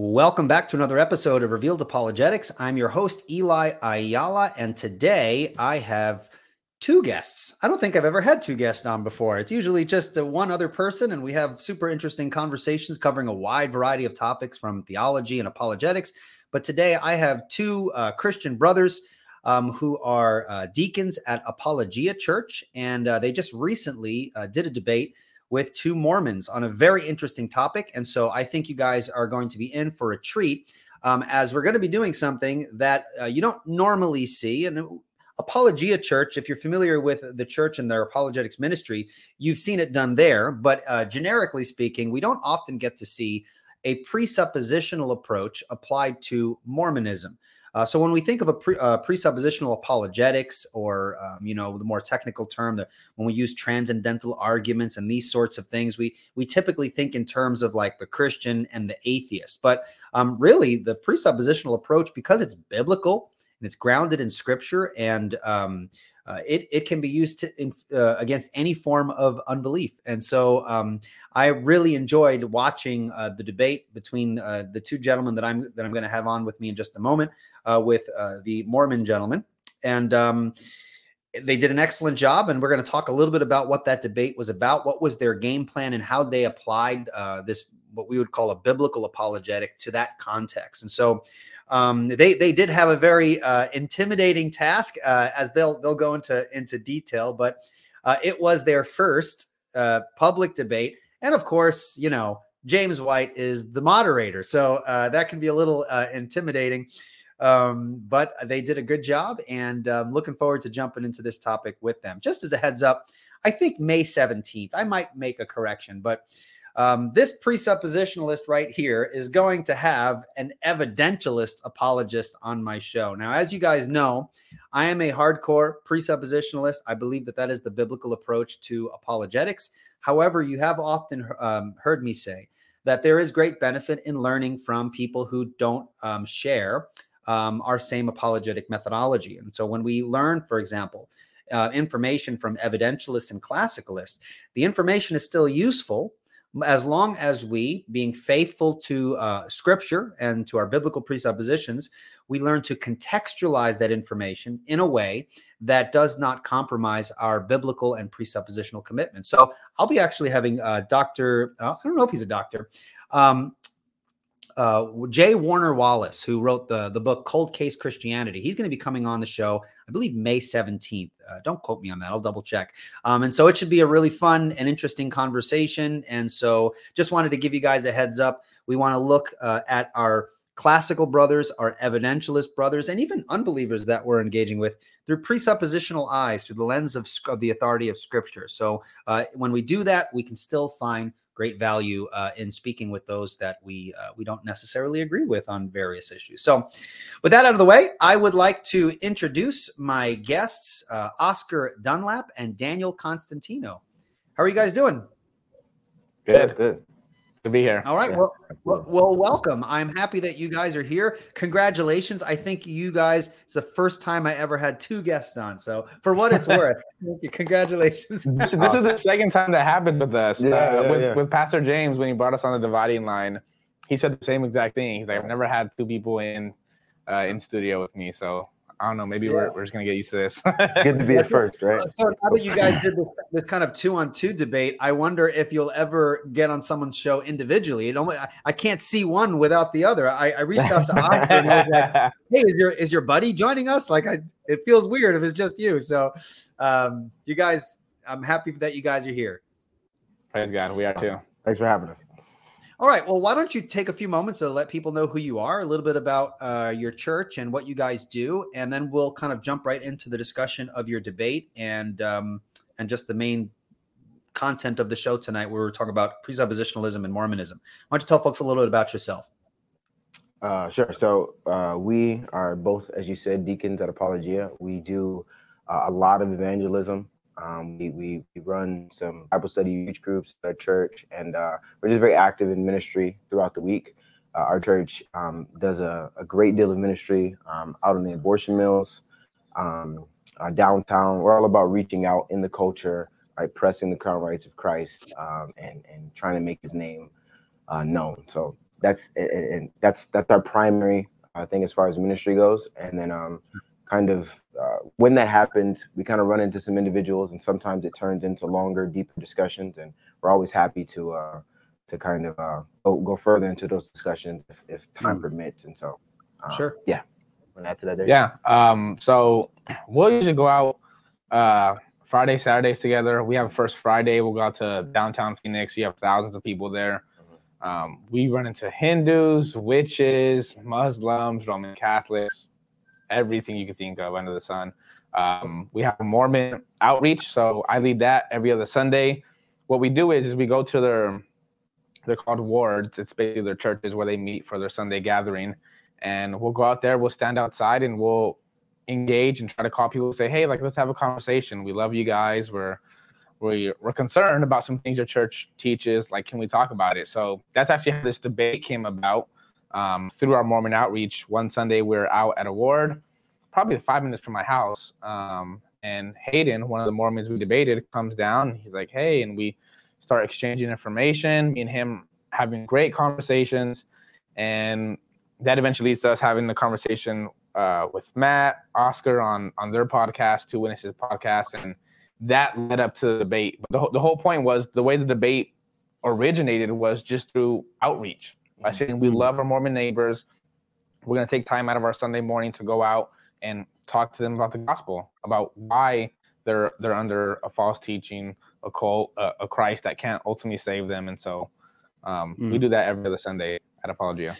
Welcome back to another episode of Revealed Apologetics. I'm your host, Eli Ayala, and today I have two guests. I don't think I've ever had two guests on before. It's usually just one other person, and we have super interesting conversations covering a wide variety of topics from theology and apologetics. But today I have two uh, Christian brothers um, who are uh, deacons at Apologia Church, and uh, they just recently uh, did a debate with two Mormons on a very interesting topic. And so I think you guys are going to be in for a treat um, as we're going to be doing something that uh, you don't normally see. And Apologia Church, if you're familiar with the church and their apologetics ministry, you've seen it done there. But uh, generically speaking, we don't often get to see a presuppositional approach applied to Mormonism. Uh, so when we think of a pre, uh, presuppositional apologetics, or um, you know the more technical term, that when we use transcendental arguments and these sorts of things, we we typically think in terms of like the Christian and the atheist. But um, really, the presuppositional approach, because it's biblical and it's grounded in Scripture and um, uh, it, it can be used to, in, uh, against any form of unbelief. And so um, I really enjoyed watching uh, the debate between uh, the two gentlemen that I'm that I'm going to have on with me in just a moment uh, with uh, the Mormon gentleman. And um, they did an excellent job. And we're going to talk a little bit about what that debate was about, what was their game plan, and how they applied this what we would call a biblical apologetic to that context. And so um, they they did have a very uh, intimidating task, uh, as they'll they'll go into into detail, but uh, it was their first uh, public debate, and of course, you know James White is the moderator, so uh, that can be a little uh, intimidating. Um, but they did a good job, and I'm looking forward to jumping into this topic with them. Just as a heads up, I think May 17th. I might make a correction, but um, this presuppositionalist right here is going to have an evidentialist apologist on my show. Now, as you guys know, I am a hardcore presuppositionalist. I believe that that is the biblical approach to apologetics. However, you have often um, heard me say that there is great benefit in learning from people who don't um, share um, our same apologetic methodology. And so when we learn, for example, uh, information from evidentialists and classicalists, the information is still useful as long as we, being faithful to uh, scripture and to our biblical presuppositions, we learn to contextualize that information in a way that does not compromise our biblical and presuppositional commitment. So I'll be actually having uh, Dr. Uh, I don't know if he's a doctor, um, uh, J. Warner Wallace, who wrote the, the book Cold Case Christianity. He's going to be coming on the show, I believe, May 17th. Uh, don't quote me on that. I'll double check. Um, and so it should be a really fun and interesting conversation. And so just wanted to give you guys a heads up. We want to look uh, at our classical brothers, our evidentialist brothers, and even unbelievers that we're engaging with through presuppositional eyes, through the lens of, of the authority of Scripture. So uh, when we do that, we can still find great value uh, in speaking with those that we uh, we don't necessarily agree with on various issues. So, with that out of the way, I would like to introduce my guests, uh, Oscar Dunlap and Daniel Constantino. How are you guys doing? Good, good to be here. All right. Well, well, well, welcome. I'm happy that you guys are here. Congratulations. I think you guys, it's the first time I ever had two guests on. So, for what it's worth, congratulations. This, this, is the second time that happened with us. Yeah, uh, yeah, with, yeah. with Pastor James when he brought us on the dividing line. He said the same exact thing. He's like, I've never had two people in uh, in studio with me. So I don't know. Maybe yeah. we're, we're just gonna get used to this. it's good to be at first, right? So now that you guys did this, this kind of two on two debate, I wonder if you'll ever get on someone's show individually. It only I, I can't see one without the other. I, I reached out to Oscar and was like, "Hey, is your is your buddy joining us?" Like, I it feels weird if it's just you. So, um, you guys, I'm happy that you guys are here. Praise God, we are too. Thanks for having us. All right. Well, why don't you take a few moments to let people know who you are, a little bit about uh, your church and what you guys do, and then we'll kind of jump right into the discussion of your debate and um, and just the main content of the show tonight. Where we're talking about presuppositionalism and Mormonism. Why don't you tell folks a little bit about yourself? Uh, sure. So uh, we are both, as you said, deacons at Apologia. We do uh, a lot of evangelism um, we, we, we run some Bible study youth groups at our church, and uh, we're just very active in ministry throughout the week. Uh, our church um, does a, a, great deal of ministry um, out in the abortion mills, um, uh, downtown. We're all about reaching out in the culture, right, pressing the crown rights of Christ, um, and and trying to make His name uh, known. So that's and that's that's our primary uh, thing as far as ministry goes. And then um, kind of uh, when that happened, we kind of run into some individuals, and sometimes it turns into longer, deeper discussions. And we're always happy to uh, to kind of uh, go, go further into those discussions if, if time mm. permits. And so, uh, sure, yeah. Add to that there. Yeah. Um, so we'll usually go out uh, Friday, Saturdays together. We have first Friday. We'll go out to downtown Phoenix. You have thousands of people there. Mm-hmm. Um, we run into Hindus, witches, Muslims, Roman Catholics, everything you could think of under the sun. Um, we have a Mormon outreach, so I lead that every other Sunday. What we do is, is we go to their they're called wards. It's basically their churches where they meet for their Sunday gathering, and we'll go out there. We'll stand outside and we'll engage and try to call people. Say, hey, like let's have a conversation. We love you guys. We're we, we're concerned about some things your church teaches. Like, can we talk about it? So that's actually how this debate came about um, through our Mormon outreach. One Sunday, we are out at a ward, probably five minutes from my house. Um, and Hayden, one of the Mormons we debated, comes down. He's like, "Hey," and we start exchanging information. Me and him having great conversations, and that eventually leads to us having the conversation uh, with Matt, Oscar on on their podcast, Two Witnesses podcast, and that led up to the debate. But the, the whole point was the way the debate originated was just through outreach by saying we mm-hmm. love our Mormon neighbors. We're going to take time out of our Sunday morning to go out and talk to them about the gospel, about why they're they're under a false teaching, a cult, a, a Christ that can't ultimately save them. And so um, mm. we do that every other Sunday at Apologia.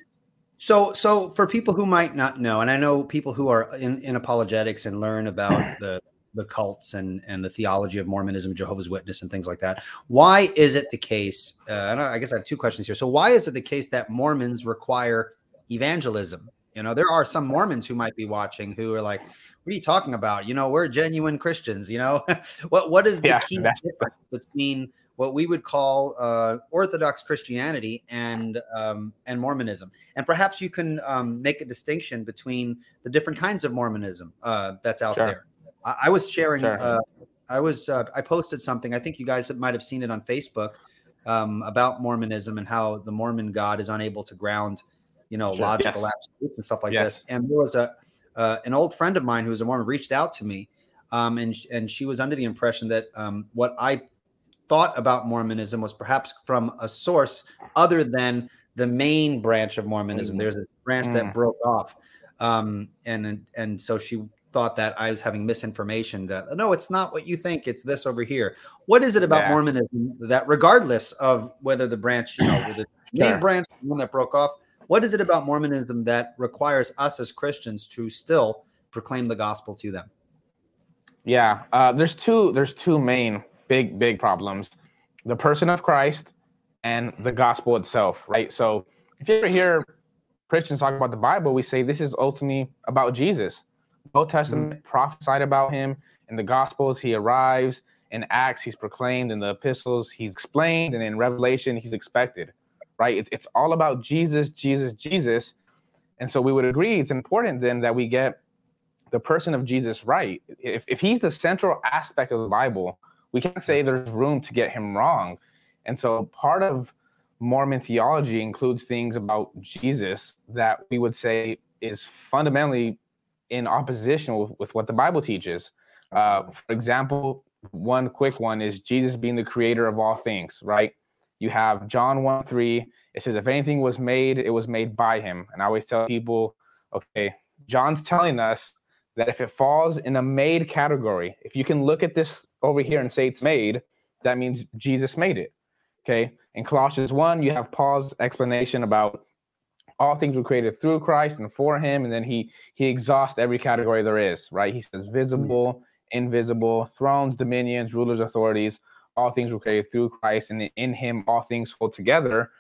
So, so for people who might not know, and I know people who are in, in apologetics and learn about the the cults and and the theology of Mormonism, Jehovah's Witness, and things like that. Why is it the case? Uh, and I guess I have two questions here. So, why is it the case that Mormons require evangelism? You know, there are some Mormons who might be watching who are like, "What are you talking about? You know, we're genuine Christians. You know, what what is the yeah, key difference between what we would call uh, Orthodox Christianity and um, and Mormonism. And perhaps you can um, make a distinction between the different kinds of Mormonism uh, that's out sure. there. I, I was sharing. Sure. Uh, I was. Uh, I posted something. I think you guys might have seen it on Facebook um, about Mormonism and how the Mormon God is unable to ground, you know, sure. logical yes. absolutes and stuff like yes. this. And there was a uh, an old friend of mine who was a Mormon reached out to me, um, and and she was under the impression that um, what I thought about Mormonism was perhaps from a source other than the main branch of Mormonism. Mm. There's a branch mm. that broke off, um, and and so she thought that I was having misinformation that no, it's not what you think. It's this over here. What is it about yeah. Mormonism that, regardless of whether the branch, you know, the main sure. branch, the one that broke off, what is it about Mormonism that requires us as Christians to still proclaim the gospel to them? Yeah, uh, there's two. There's two main big big problems: the person of Christ and the gospel itself. Right. So if you ever hear Christians talk about the Bible, we say this is ultimately about Jesus Old Testament mm-hmm. prophesied about him. In the Gospels, he arrives. In Acts, he's proclaimed. In the epistles, he's explained. And in Revelation, he's expected. Right? It's, it's all about Jesus, Jesus, Jesus. And so we would agree it's important then that we get the person of Jesus right. If, if he's the central aspect of the Bible, we can't say there's room to get him wrong. And so part of Mormon theology includes things about Jesus that we would say is fundamentally in opposition with, with what the Bible teaches. Uh, for example, one quick one is Jesus being the creator of all things, right? You have John 1 3. It says, if anything was made, it was made by him. And I always tell people, okay, John's telling us that if it falls in a made category, if you can look at this over here and say it's made, that means Jesus made it. Okay. In Colossians 1, you have Paul's explanation about all things were created through Christ and for him. And then he he exhausts every category there is, right? He says visible, invisible, thrones, dominions, rulers, authorities, all things were created through Christ, and in him all things hold together.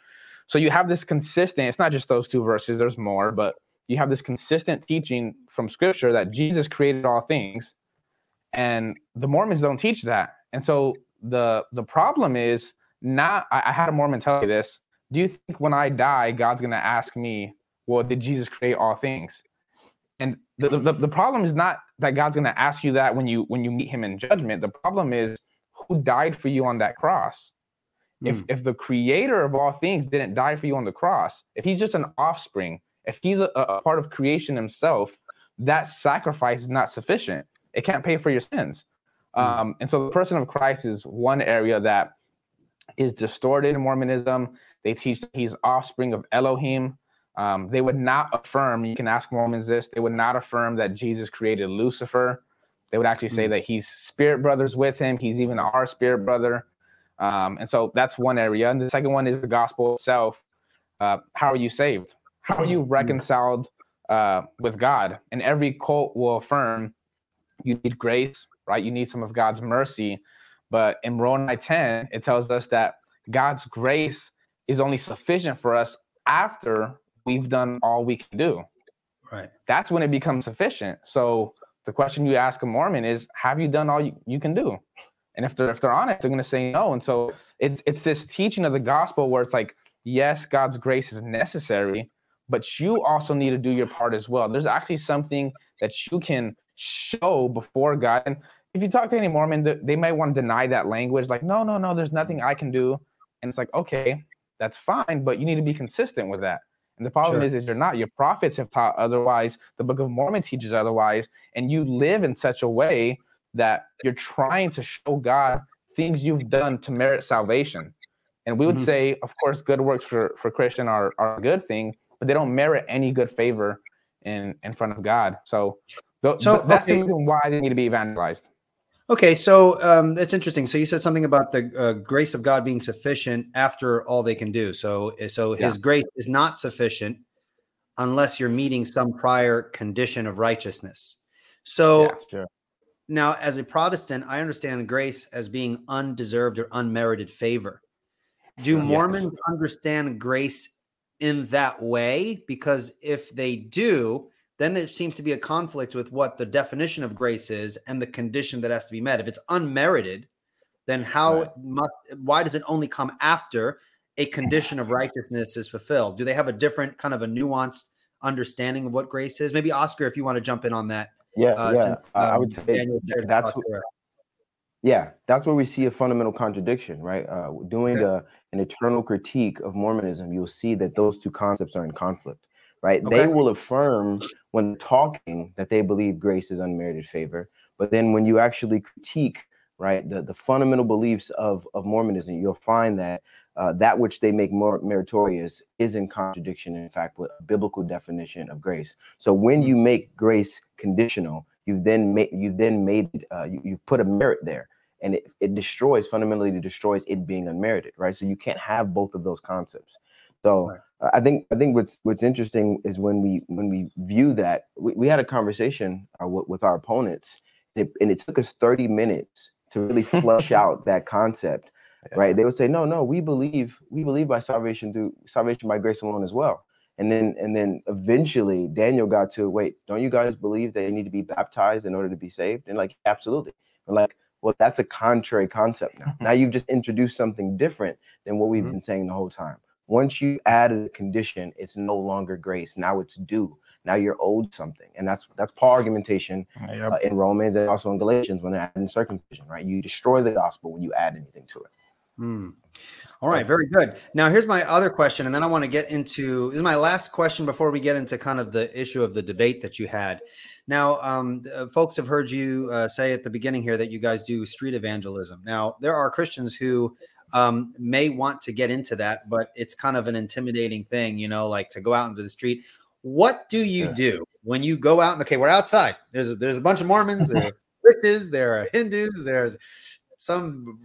So you have this consistent, it's not just those two verses, there's more, but you have this consistent teaching from scripture that Jesus created all things. And the Mormons don't teach that. And so the the problem is not I, I had a Mormon tell me this do you think when I die, God's going to ask me, well, did Jesus create all things? And the, the, the problem is not that God's going to ask you that when you when you meet him in judgment. The problem is who died for you on that cross. If hmm. if the creator of all things didn't die for you on the cross, if he's just an offspring, if he's a, a part of creation himself, that sacrifice is not sufficient. It can't pay for your sins. Hmm. Um, and so the person of Christ is one area that is distorted in Mormonism. They teach that he's offspring of Elohim. Um, they would not affirm, you can ask Mormons this, they would not affirm that Jesus created Lucifer. They would actually say mm-hmm. that he's spirit brothers with him. He's even our spirit brother. Um, and so that's one area. And the second one is the gospel itself. Uh, how are you saved? How are you hmm. reconciled uh, with God? And every cult will affirm you need grace, right? You need some of God's mercy. But in Moroni 10, it tells us that God's grace is only sufficient for us after we've done all we can do. Right. That's when it becomes sufficient. So the question you ask a Mormon is, have you done all you, you can do? And if they're if they're honest, they're gonna say no. And so it's it's this teaching of the gospel where it's like, yes, God's grace is necessary, but you also need to do your part as well. There's actually something that you can show before God. And if you talk to any Mormon, they might want to deny that language, like, no, no, no, there's nothing I can do. And it's like, okay, that's fine, but you need to be consistent with that. And the problem sure. is, is you're not. Your prophets have taught otherwise. The Book of Mormon teaches otherwise, and you live in such a way that you're trying to show God things you've done to merit salvation. And we would mm-hmm. say, of course, good works for for Christian are are a good thing, but they don't merit any good favor in in front of God. So, th- so that's okay. the reason why they need to be evangelized. Okay, so um, that's interesting. So you said something about the uh, grace of God being sufficient after all they can do. So, eh, so His yeah. grace is not sufficient unless you're meeting some prior condition of righteousness. So yeah, sure. now, as a Protestant, I understand grace as being undeserved or unmerited favor. Do Mormons yes. understand grace in that way? Because if they do, then there seems to be a conflict with what the definition of grace is and the condition that has to be met. If it's unmerited, then how right. must why does it only come after a condition of righteousness is fulfilled? Do they have a different kind of a nuanced understanding of what grace is? Maybe Oscar, if you want to jump in on that. Yeah, uh, yeah. Since, um, I would say that's what, yeah, that's where we see a fundamental contradiction, right? Uh, doing a, an internal critique of Mormonism, you'll see that those two concepts are in conflict right? Okay. They will affirm when talking that they believe grace is unmerited favor. But then when you actually critique, right, the, the fundamental beliefs of, of Mormonism, you'll find that uh, that which they make more meritorious is in contradiction, in fact, with a biblical definition of grace. So when you make grace conditional, you've then made you've then made it, uh, you, you've put a merit there, and it, it destroys fundamentally it destroys it being unmerited, right? So you can't have both of those concepts. So right. I think I think what's what's interesting is when we when we view that we, we had a conversation uh, with, with, our opponents, and it, and it, took us thirty minutes to really flush out that concept. Yeah. Right? They would say, "No, no, we believe we believe by salvation through salvation by grace alone as well." And then and then eventually Daniel got to wait. Don't you guys believe they need to be baptized in order to be saved? And like, absolutely. And like, well, that's a contrary concept now. now you've just introduced something different than what we've mm-hmm. been saying the whole time. Once you add a condition, it's no longer grace. Now it's due. Now you're owed something, and that's that's Paul argumentation yep. uh, in Romans and also in Galatians when they're adding circumcision. Right? You destroy the gospel when you add anything to it. Hmm. All right, very good. Now, here's my other question, and then I want to get into this is my last question before we get into kind of the issue of the debate that you had. Now, um, uh, folks have heard you uh, say at the beginning here that you guys do street evangelism. Now, there are Christians who um, may want to get into that, but it's kind of an intimidating thing, you know, like to go out into the street. What do you do when you go out? Okay, we're outside. There's a, there's a bunch of Mormons, there are witches, there are Hindus, there's some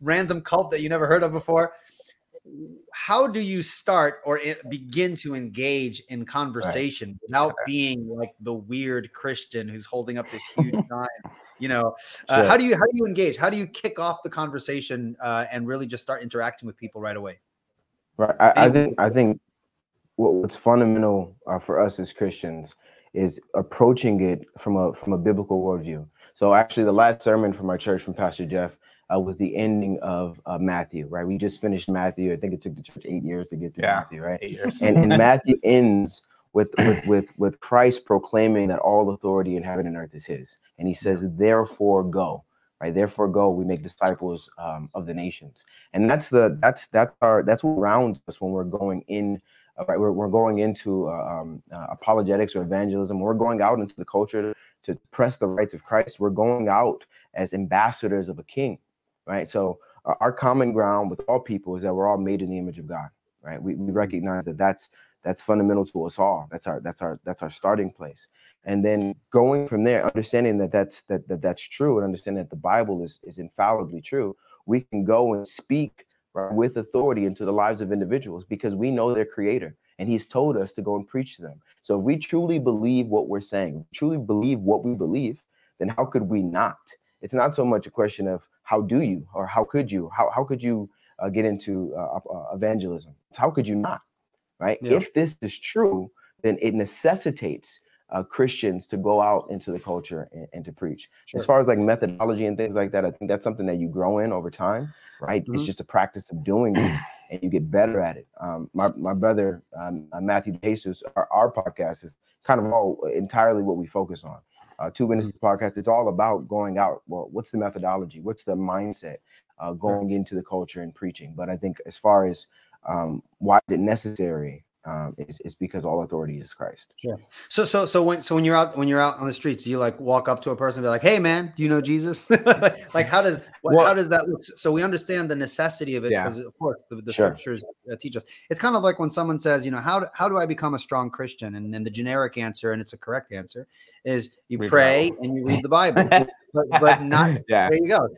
random cult that you never heard of before. How do you start or begin to engage in conversation right. without being like the weird Christian who's holding up this huge sign? You know uh, sure. how do you how do you engage how do you kick off the conversation uh, and really just start interacting with people right away right i, I think i think what's fundamental uh, for us as christians is approaching it from a from a biblical worldview so actually the last sermon from our church from pastor jeff uh, was the ending of uh, Matthew, right? We just finished Matthew. I think it took the church eight years to get through yeah, Matthew, right? Eight years. and, and Matthew ends with, with with with Christ proclaiming that all authority in heaven and earth is his. And he says, therefore go. right? Therefore, go, we make disciples um, of the nations, and that's the that's that's our that's what rounds us when we're going in. Uh, right, we're, we're going into uh, um, uh, apologetics or evangelism. We're going out into the culture to, to press the rights of Christ. We're going out as ambassadors of a king, right? So our common ground with all people is that we're all made in the image of God, right? We, we recognize that that's that's fundamental to us all. That's our that's our that's our starting place. And then going from there understanding that that's that, that that's true and understanding that the bible is is infallibly true we can go and speak right, with authority into the lives of individuals because we know their creator and he's told us to go and preach to them. So if we truly believe what we're saying truly believe what we believe then how could we not? It's not so much a question of how do you or how could you? How, how could you uh, get into uh, uh, evangelism? How could you not right yeah. if this is true then it necessitates uh, Christians to go out into the culture and, and to preach. Sure. As far as like methodology and things like that, I think that's something that you grow in over time, right? Mm-hmm. It's just a practice of doing it and you get better at it. Um, my, my brother, um, uh, Matthew Jesus, our, our, podcast is kind of all entirely what we focus on. Uh, Two Witnesses mm-hmm. podcast, it's all about going out. Well, what's the methodology? What's the mindset uh, going into the culture and preaching? But I think as far as um, why is it necessary? um, is, is because all authority is Christ. Sure. So so so when so when you're out when you're out on the streets, do you like walk up to a person and be like, "Hey, man, do you know Jesus?" like how does well, how does that look? So we understand the necessity of it because yeah. of course the, the sure. scriptures uh, teach us. It's kind of like when someone says, you know, how do, how do I become a strong Christian? And then the generic answer, and it's a correct answer, is you read pray and you read the Bible. but, but not yeah. there you go.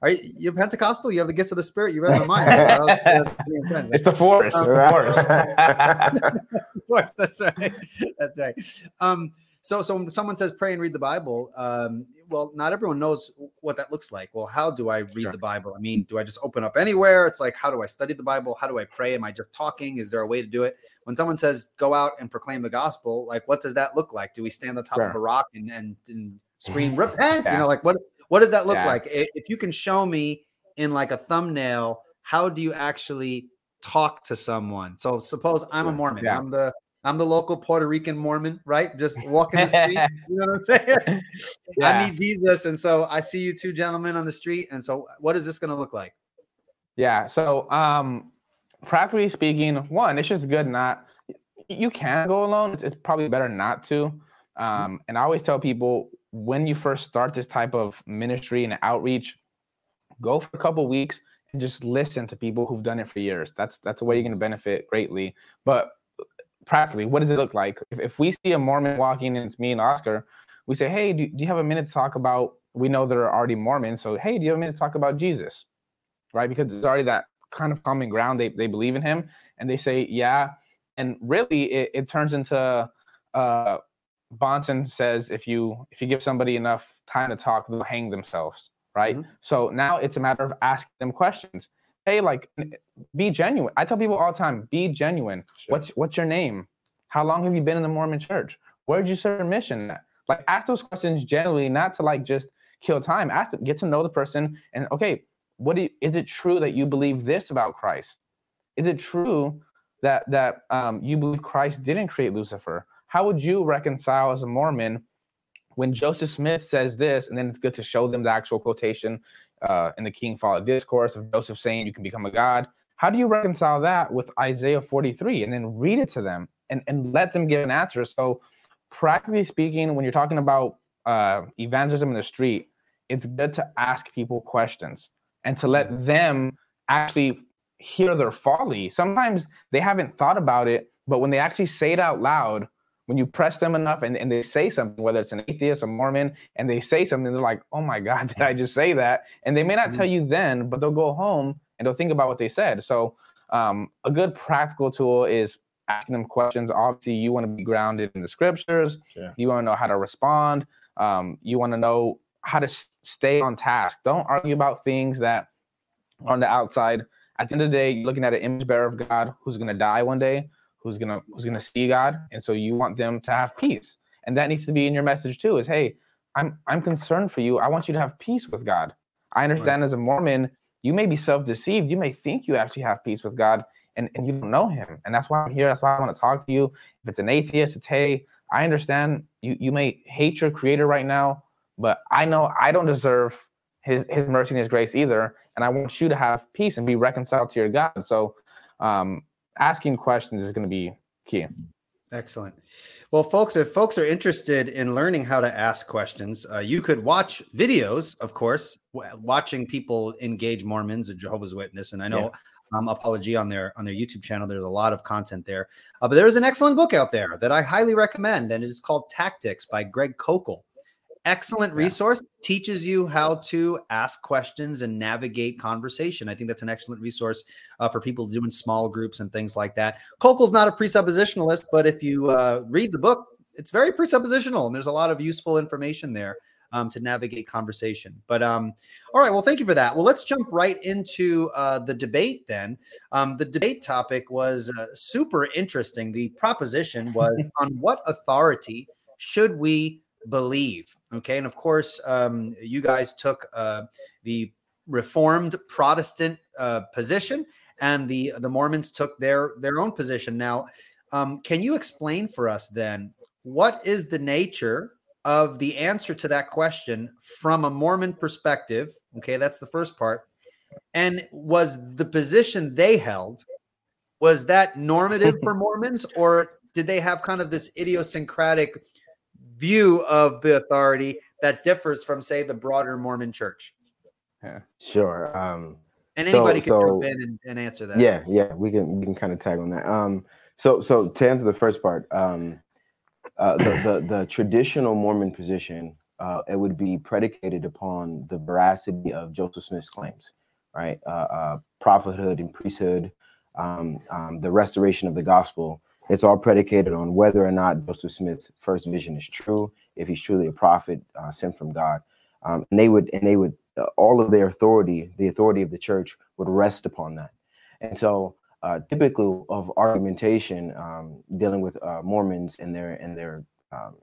Are you you're Pentecostal? You have the gifts of the spirit, you read my mind. it's the force. Um, the course, that's right. That's right. Um, so, so when someone says pray and read the Bible, um, well, not everyone knows what that looks like. Well, how do I read sure. the Bible? I mean, do I just open up anywhere? It's like, how do I study the Bible? How do I pray? Am I just talking? Is there a way to do it? When someone says go out and proclaim the gospel, like what does that look like? Do we stand on the top sure. of a rock and, and, and scream repent? Yeah. You know, like what what does that look yeah. like? If you can show me in like a thumbnail, how do you actually talk to someone? So suppose I'm a Mormon. Yeah. I'm the I'm the local Puerto Rican Mormon, right? Just walking the street. you know what I'm saying? Yeah. I need Jesus. And so I see you two gentlemen on the street. And so what is this going to look like? Yeah. So um practically speaking, one, it's just good not you can go alone. It's, it's probably better not to. Mm-hmm. Um, and I always tell people when you first start this type of ministry and outreach, go for a couple weeks and just listen to people who've done it for years. That's that's a way you're going to benefit greatly. But practically, what does it look like? If, if we see a Mormon walking and it's me and Oscar, we say, hey, do, do you have a minute to talk about? We know they're already Mormons, so hey, do you have a minute to talk about Jesus? Right? Because there's already that kind of common ground. They they believe in him, and they say, yeah. And really, it, it turns into uh, Bahnsen says if you if you give somebody enough time to talk, they'll hang themselves. Right. Mm-hmm. So now it's a matter of asking them questions hey, like, be genuine. I tell people all the time, be genuine. Sure. What's what's your name? How long have you been in the Mormon church? Where did you serve mission at? Like, ask those questions generally, not to like just kill time. Ask them, get to know the person, and okay, what do you, is it true that you believe this about Christ? Is it true that that um, you believe Christ didn't create Lucifer? How would you reconcile as a Mormon when Joseph Smith says this, and then it's good to show them the actual quotation uh, in the King Follett discourse of Joseph saying you can become a god. How do you reconcile that with Isaiah 43 and then read it to them and, and let them give an answer? So, practically speaking, when you're talking about uh, evangelism in the street, it's good to ask people questions and to let them actually hear their folly. Sometimes they haven't thought about it, but when they actually say it out loud, when you press them enough and, and they say something, whether it's an atheist or Mormon, and they say something, they're like, oh my God, did I just say that? And they may not tell mm-hmm. you then, but they'll go home and they'll think about what they said. So um, a good practical tool is asking them questions. Obviously, you want to be grounded in the scriptures. Sure. You want to know how to respond. Um, you want to know how to s- stay on task. Don't argue about things that are on the outside. At the end of the day, you're looking at an image bearer of God who's going to die one day who's gonna who's gonna see God, and so you want them to have peace, and that needs to be in your message too. Is hey, I'm I'm concerned for you. I want you to have peace with God. I understand right. as a Mormon, you may be self-deceived. You may think you actually have peace with God, and, and you don't know Him. And that's why I'm here. That's why I want to talk to you. If it's an atheist, it's hey, I understand you you may hate your Creator right now, but I know I don't deserve his his mercy and his grace either. And I want you to have peace and be reconciled to your God. So um, asking questions is going to be key. Excellent. Well, folks, if folks are interested in learning how to ask questions, uh, you could watch videos, of course, w- watching people engage Mormons and Jehovah's Witness. And I know yeah. um, Apologia on their on their YouTube channel. There's a lot of content there. Uh, but there is an excellent book out there that I highly recommend, and it is called Tactics by Greg Koukl excellent resource teaches you how to ask questions and navigate conversation. I think that's an excellent resource uh, for people doing small groups and things like that. Koukl's not a presuppositionalist but if you uh, read the book it's very presuppositional and there's a lot of useful information there um, to navigate conversation. But um, all right well thank you for that. Well let's jump right into uh, the debate then. Um, the debate topic was uh, super interesting. The proposition was on what authority should we believe. Okay. And of course, um, you guys took uh, the Reformed Protestant uh, position, and the the Mormons took their their own position. Now, um, can you explain for us then what is the nature of the answer to that question from a Mormon perspective? Okay, that's the first part. And was the position they held was that normative for Mormons, or did they have kind of this idiosyncratic view of the authority that differs from, say, the broader Mormon church? Yeah, sure. Um, and anybody so, can so, jump in and, and, answer that. Yeah, yeah, we can we can kind of tag on that. Um, so so to answer the first part, um, uh, the, the the traditional Mormon position, uh, it would be predicated upon the veracity of Joseph Smith's claims, right? Uh, uh, prophethood and priesthood, um, um, the restoration of the gospel, it's all predicated on whether or not Joseph Smith's first vision is true, if he's truly a prophet uh, sent from God. Um, and they would, and they would, uh, all of their authority, the authority of the church, would rest upon that. And so, uh, typical of argumentation um, dealing with uh, Mormons and their and their, um,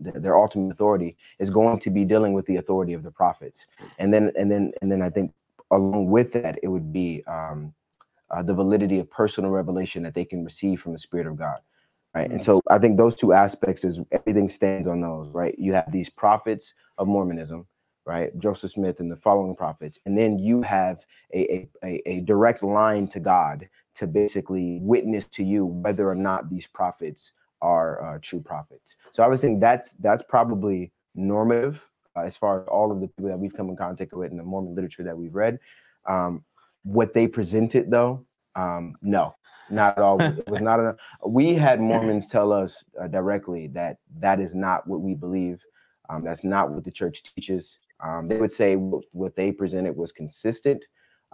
their ultimate authority is going to be dealing with the authority of the prophets. And then, and then, and then, I think along with that, it would be um, uh, the validity of personal revelation that they can receive from the Spirit of God. Right. And mm. so I think those two aspects is everything stands on those, right? You have these prophets of Mormonism, right? Joseph Smith and the following prophets. And then you have a, a, a direct line to God to basically witness to you whether or not these prophets are uh, true prophets. So I was thinking that's that's probably normative uh, as far as all of the people that we've come in contact with in the Mormon literature that we've read. Um, what they presented, though, um, no, not all. it was not enough. We had Mormons tell us uh, directly that that is not what we believe. Um, that's not what the church teaches. Um, they would say what, what, they presented was consistent,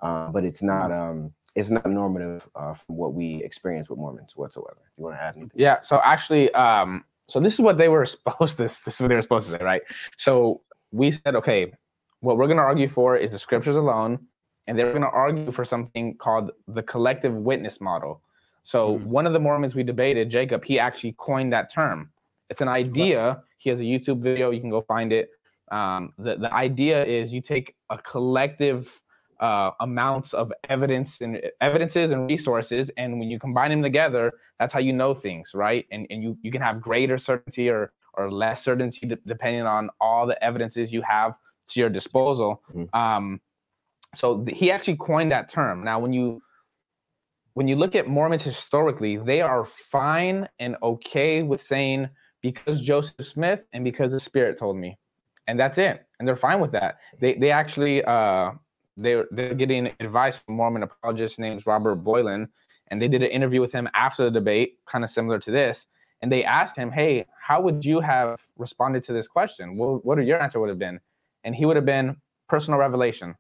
uh, but it's not. Um, it's not normative uh, from what we experience with Mormons whatsoever. You want to add anything? Yeah. So actually, um, so this is what they were supposed to. This is what they were supposed to say, right? So we said, okay, what we're going to argue for is the scriptures alone and they're going to argue for something called the collective witness model. So mm. one of the Mormons we debated, Jacob, he actually coined that term. It's an idea. He has a YouTube video. You can go find it. Um, the, the idea is you take a collective uh, amounts of evidence and evidences and resources, and when you combine them together, that's how you know things, right? And and you you can have greater certainty or or less certainty depending on all the evidences you have to your disposal. Mm. Um, so he actually coined that term. Now, when you when you look at Mormons historically, they are fine and okay with saying because Joseph Smith and because the Spirit told me, and that's it, and they're fine with that. They they actually uh they they're getting advice from Mormon apologist named Robert Boylan, and they did an interview with him after the debate, kind of similar to this, and they asked him, "Hey, how would you have responded to this question? What what your answer would have been?" And he would have been personal revelation.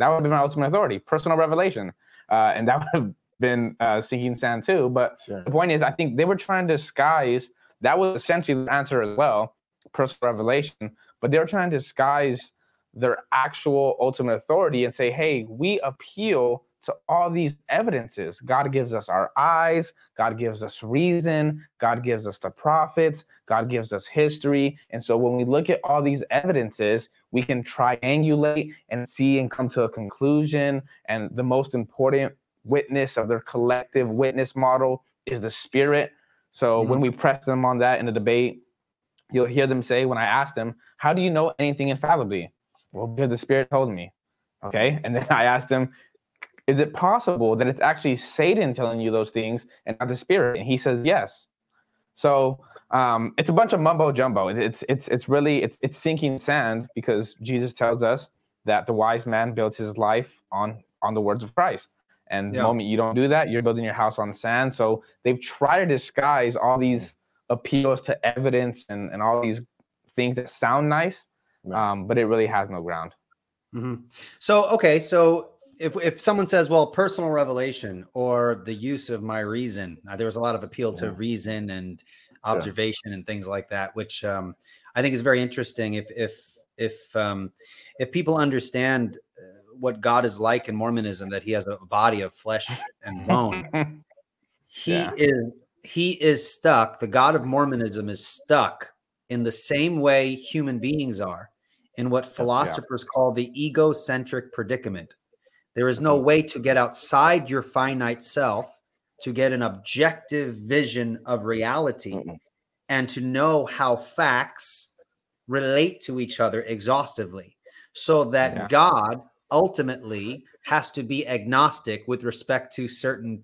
That would have been my ultimate authority, personal revelation, uh, and that would have been uh, sinking sand too. But sure. the point is, I think they were trying to disguise. That was essentially the answer as well, personal revelation. But they were trying to disguise their actual ultimate authority and say, "Hey, we appeal to all these evidences. God gives us our eyes, God gives us reason, God gives us the prophets, God gives us history. And so when we look at all these evidences, we can triangulate and see and come to a conclusion. And the most important witness of their collective witness model is the spirit. So mm-hmm. when we press them on that in the debate, you'll hear them say, when I ask them, How do you know anything infallibly? Well, because the Spirit told me. Okay. And then I asked him, Is it possible that it's actually Satan telling you those things and not the Spirit? And he says, Yes. So um, it's a bunch of mumbo jumbo. It's it's it's really it's it's sinking sand because Jesus tells us that the wise man builds his life on on the words of Christ. And yeah. the moment you don't do that, you're building your house on sand. So they've tried to disguise all these appeals to evidence and, and all these things that sound nice, um, but it really has no ground. Mm-hmm. So, okay. So if, if someone says, well, personal revelation or the use of my reason, uh, there was a lot of appeal to reason and observation yeah. and things like that, which um, I think is very interesting. If, if, if, um, if people understand uh, what God is like in Mormonism, that he has a body of flesh and bone, he yeah. is he is stuck, the God of Mormonism is stuck in the same way human beings are in what philosophers yeah. call the egocentric predicament. There is no mm-hmm. way to get outside your finite self to get an objective vision of reality and to know how facts relate to each other exhaustively so that yeah. God ultimately has to be agnostic with respect to certain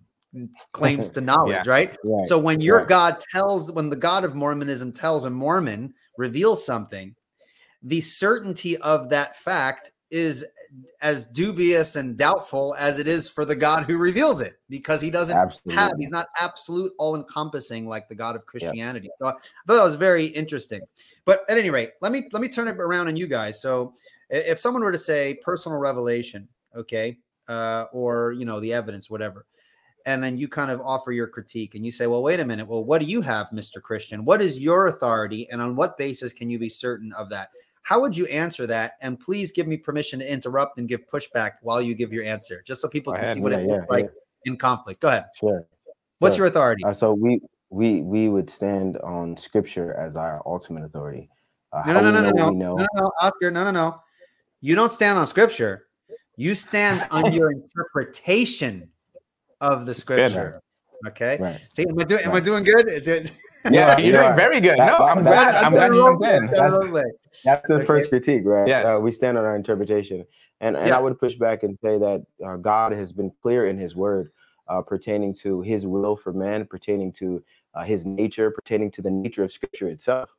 claims to knowledge, yeah. right? right? So when your right. God tells, when the God of Mormonism tells a Mormon, reveals something, the certainty of that fact is as dubious and doubtful as it is for the God who reveals it because he doesn't Absolutely. have, he's not absolute, all encompassing like the God of Christianity. So I thought that was very interesting. But at any rate, let me let me turn it around on you guys. So if someone were to say personal revelation, okay, uh, or you know, the evidence, whatever, and then you kind of offer your critique and you say, well, wait a minute. Well, what do you have, Mr. Christian? What is your authority? And on what basis can you be certain of that? How would you answer that? And please give me permission to interrupt and give pushback while you give your answer, just so people can see what yeah, it looks yeah, like yeah. in conflict. Go ahead. Sure. What's sure. your authority? Uh, so we we we would stand on scripture as our ultimate authority. Uh, no, no, no, no, no, no, no, no, Oscar, no, no, no. You don't stand on scripture. You stand on your interpretation of the scripture. Okay. Right. See, am I doing? Am I doing good? Yeah, you're doing very good. no, I'm glad. I'm glad you in. That's, that's the okay. first critique, right? Yeah. Uh, we stand on our interpretation, and and yes. I would push back and say that uh, God has been clear in His Word uh, pertaining to His will for man, pertaining to uh, His nature, pertaining to the nature of Scripture itself.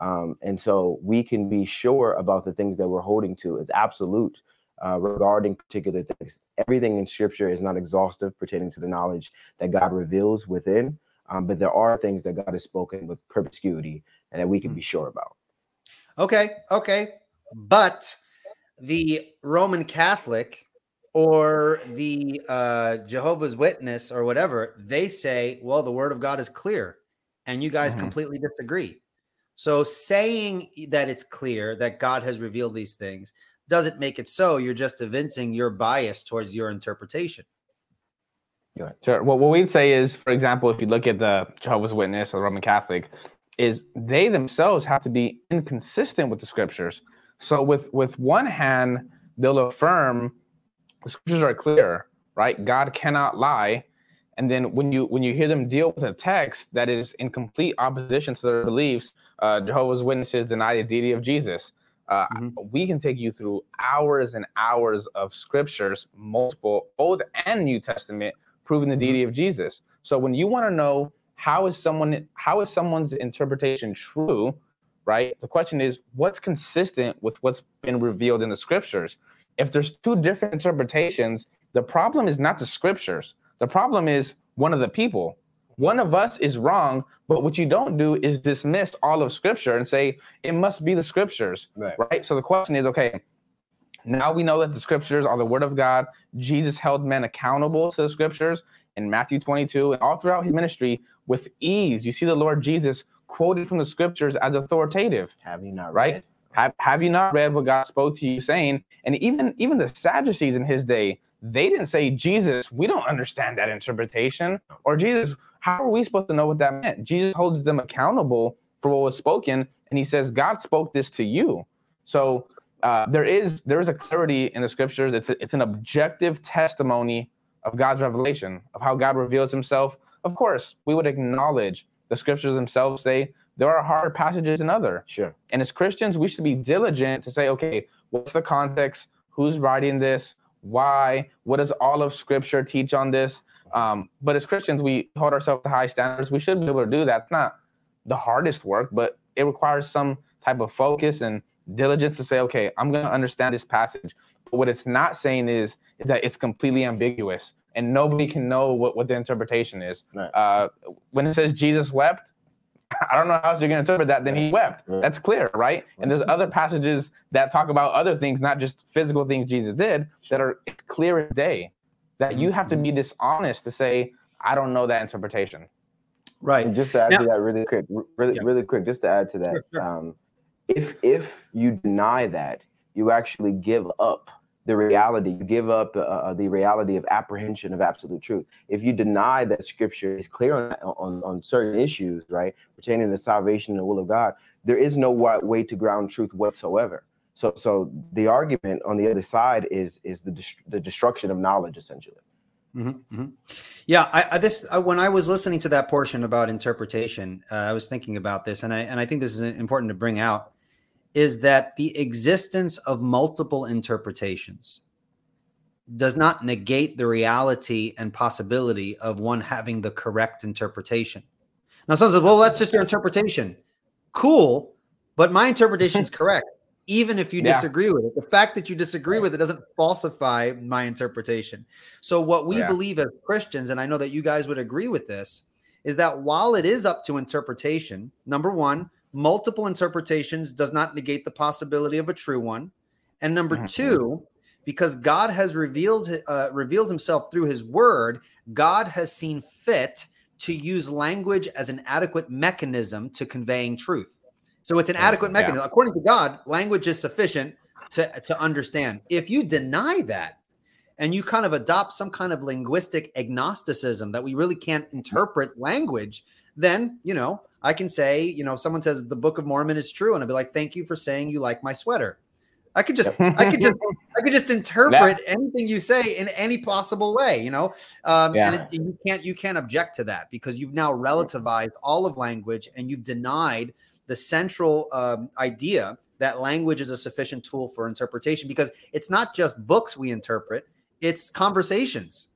Um, and so we can be sure about the things that we're holding to as absolute uh, regarding particular things. Everything in Scripture is not exhaustive pertaining to the knowledge that God reveals within, um, but there are things that God has spoken with perspicuity and that we can be sure about. Okay, okay, but the Roman Catholic or the uh, Jehovah's Witness or whatever, they say, well, the Word of God is clear, and you guys mm-hmm. completely disagree. So saying that it's clear that God has revealed these things doesn't make it so. You're just evincing your bias towards your interpretation. Sure. Well, what we'd say is, for example, if you look at the Jehovah's Witness or the Roman Catholic, is they themselves have to be inconsistent with the scriptures. So with with one hand, they'll affirm the scriptures are clear, right? God cannot lie. And then when you when you hear them deal with a text that is in complete opposition to their beliefs, uh, Jehovah's Witnesses deny the deity of Jesus. Uh, mm-hmm. We can take you through hours and hours of scriptures, multiple Old and New Testament, proving the mm-hmm. deity of Jesus. So when you want to know how is someone how is someone's interpretation true, right? The question is what's consistent with what's been revealed in the scriptures. If there's two different interpretations, the problem is not the scriptures. The problem is one of the people one of us is wrong, but what you don't do is dismiss all of scripture and say it must be the scriptures, right? right? So the question is, okay, now we know that the scriptures are the word of God. Jesus held men accountable to the scriptures in Matthew 22 and all throughout his ministry with ease. You see the Lord Jesus quoted from the scriptures as authoritative. Have you not right? Read? Have, have you not read what God spoke to you saying? And even even the Sadducees in his day, they didn't say, Jesus, we don't understand that interpretation. Or Jesus, how are we supposed to know what that meant? Jesus holds them accountable for what was spoken, and he says, God spoke this to you. So uh, there is there is a clarity in the scriptures. It's a, it's an objective testimony of God's revelation of how God reveals Himself. Of course, we would acknowledge the scriptures themselves say there are hard passages in other. Sure. And as Christians, we should be diligent to say, okay, what's the context, who's writing this, why, what does all of Scripture teach on this? Um, but as Christians, we hold ourselves to high standards. We should be able to do that. It's not the hardest work, but it requires some type of focus and diligence to say, okay, I'm going to understand this passage. But what it's not saying is, is that it's completely ambiguous and nobody can know what, what the interpretation is. Right. Uh, when it says Jesus wept, I don't know how else you're going to interpret that. Then he wept. Right. That's clear, right? And there's other passages that talk about other things, not just physical things Jesus did, that are clear as day. That you have to be dishonest to say, I don't know that interpretation. Right. And just to add now, to that really quick, really, yeah. really quick, just to add to that, sure, sure. Um, if if you deny that, you actually give up the reality. You give up uh, uh, the reality of apprehension of absolute truth. If you deny that Scripture is clear on, on on certain issues, right, pertaining to salvation and the will of God, there is no way to ground truth whatsoever. So, so the argument on the other side is is the the destruction of knowledge, essentially. Mm-hmm, mm-hmm. Yeah, I, I this I, when I was listening to that portion about interpretation, uh, I was thinking about this, and I and I think this is important to bring out is that the existence of multiple interpretations does not negate the reality and possibility of one having the correct interpretation. Now, some say, well, that's just your interpretation. Cool, but my interpretation is correct, even if you yeah. disagree with it. The fact that you disagree with it doesn't falsify my interpretation. So, what we yeah. believe as Christians, and I know that you guys would agree with this, is that while it is up to interpretation, number one, multiple interpretations does not negate the possibility of a true one. And number mm-hmm. two, because God has revealed uh, revealed Himself through His Word, God has seen fit to use language as an adequate mechanism to conveying truth. So it's an adequate mechanism. Yeah. According to God, language is sufficient to, to understand. If you deny that and you kind of adopt some kind of linguistic agnosticism that we really can't interpret language, then, you know, I can say, you know, someone says the Book of Mormon is true, and I'd be like, "Thank you for saying you like my sweater." I could just, I could just, I could just interpret yeah. anything you say in any possible way, you know. Um, yeah. And it, you can't, you can't object to that because you've now relativized all of language and you've denied the central um, idea that language is a sufficient tool for interpretation because it's not just books we interpret; it's conversations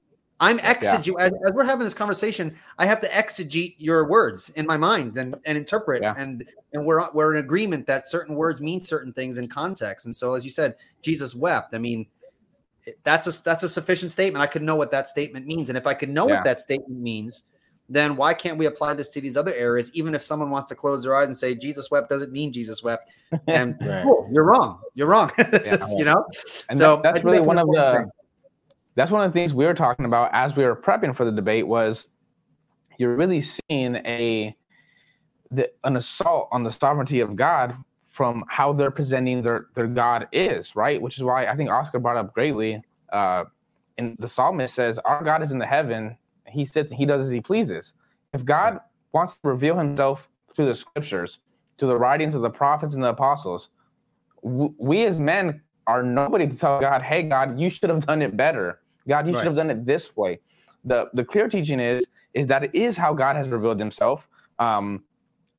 I'm exegete yeah. as, as, we're having this conversation. I have to exegete your words in my mind and, and interpret. Yeah. And and we're we're in agreement that certain words mean certain things in context. And so, as you said, Jesus wept. I mean, that's a that's a sufficient statement. I could know what that statement means, and if I could know yeah. what that statement means, then why can't we apply this to these other areas? Even if someone wants to close their eyes and say Jesus wept doesn't mean Jesus wept, and right. oh, you're wrong. You're wrong. you know. And so that, that's really one of the. Thing that's one of the things we were talking about as we were prepping for the debate was you're really seeing a the, an assault on the sovereignty of God from how they're presenting their their God is, right? Which is why I think Oscar brought up greatly. Uh, and the psalmist says, "Our God is in the heaven; He sits and He does as He pleases." If God wants to reveal Himself through the Scriptures, to the writings of the prophets and the apostles, we as men are nobody to tell God, "Hey, God, you should have done it better." God, you right. should have done it this way. The the clear teaching is is that it is how God has revealed himself. Um,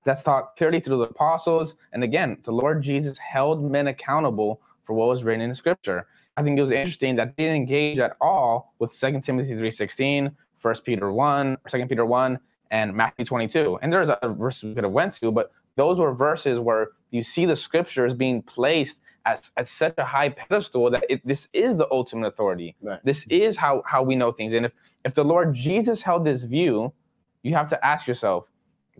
that's taught clearly through the apostles. And again, the Lord Jesus held men accountable for what was written in the scripture. I think it was interesting that they didn't engage at all with 2 Timothy 3.16, 1 Peter 1, or 2 Peter 1, and Matthew 22. And there's a verse we could have went to, but those were verses where you see the scriptures being placed as, as such a high pedestal that it, this is the ultimate authority. Right. This is how how we know things. And if if the Lord Jesus held this view, you have to ask yourself,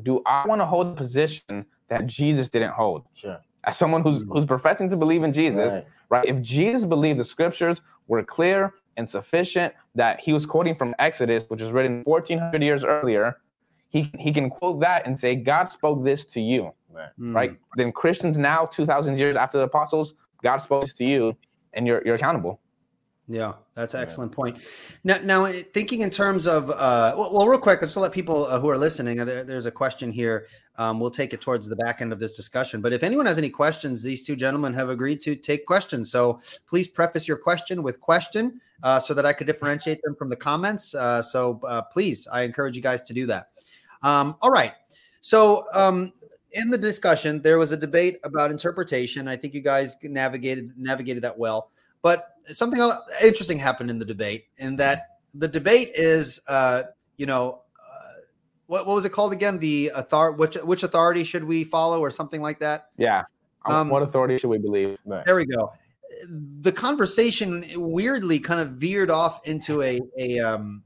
do I want to hold a position that Jesus didn't hold? Sure. As someone who's mm-hmm. who's professing to believe in Jesus, right. right? If Jesus believed the scriptures were clear and sufficient, that he was quoting from Exodus, which was written 1400 years earlier, he he can quote that and say, God spoke this to you. Right. Mm. right. Then Christians now, 2,000 years after the apostles, God spoke to you and you're, you're accountable. Yeah, that's an excellent point. Now, now thinking in terms of, uh, well, well real quick, just to let people uh, who are listening, uh, there, there's a question here. Um, we'll take it towards the back end of this discussion. But if anyone has any questions, these two gentlemen have agreed to take questions. So please preface your question with question uh, so that I could differentiate them from the comments. Uh, so uh, please, I encourage you guys to do that. Um, all right. So um, in the discussion, there was a debate about interpretation. I think you guys navigated navigated that well. But something interesting happened in the debate, in that the debate is, uh, you know, uh, what, what was it called again? The which which authority should we follow, or something like that? Yeah. Um, what authority should we believe? There we go. The conversation weirdly kind of veered off into a a um,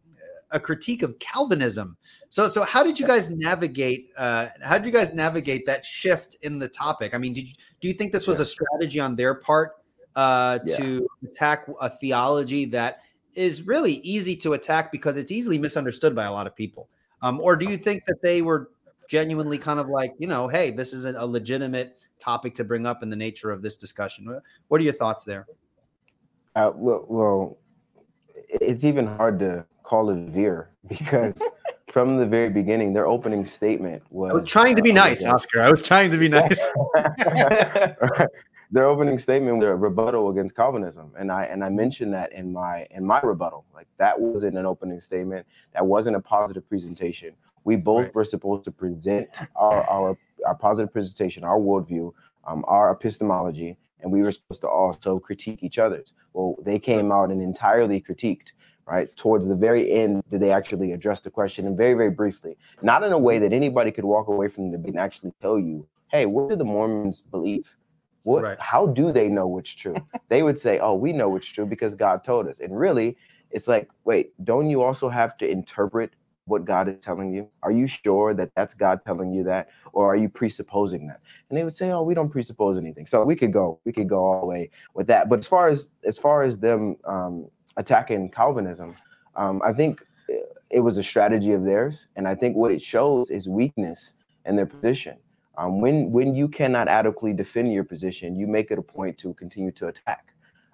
a critique of Calvinism. So, so how did you guys navigate? Uh, how did you guys navigate that shift in the topic? I mean, did you, do you think this was a strategy on their part uh, yeah. to attack a theology that is really easy to attack because it's easily misunderstood by a lot of people? Um, or do you think that they were genuinely kind of like, you know, hey, this is a legitimate topic to bring up in the nature of this discussion? What are your thoughts there? Uh, well, well, it's even hard to call it veer because from the very beginning, their opening statement was. I was trying to be uh, nice, Oscar. I was trying to be nice. their opening statement was a rebuttal against Calvinism, and I and I mentioned that in my in my rebuttal. Like that wasn't an opening statement. That wasn't a positive presentation. We both right. were supposed to present our our, our positive presentation, our worldview, um, our epistemology, and we were supposed to also critique each other's. Well, they came out and entirely critiqued right? Towards the very end, did they actually address the question and very, very briefly, not in a way that anybody could walk away from the debate and actually tell you, hey, what do the Mormons believe? What right. how do they know what's true? they would say, Oh, we know what's true because God told us. And really, it's like, wait, don't you also have to interpret what God is telling you? Are you sure that that's God telling you that, or are you presupposing that? And they would say, "Oh, we don't presuppose anything." So we could go, we could go all the way with that. But as far as as far as them um, attacking Calvinism. Um, I think it was a strategy of theirs, and I think what it shows is weakness in their position. Um, when when you cannot adequately defend your position, you make it a point to continue to attack.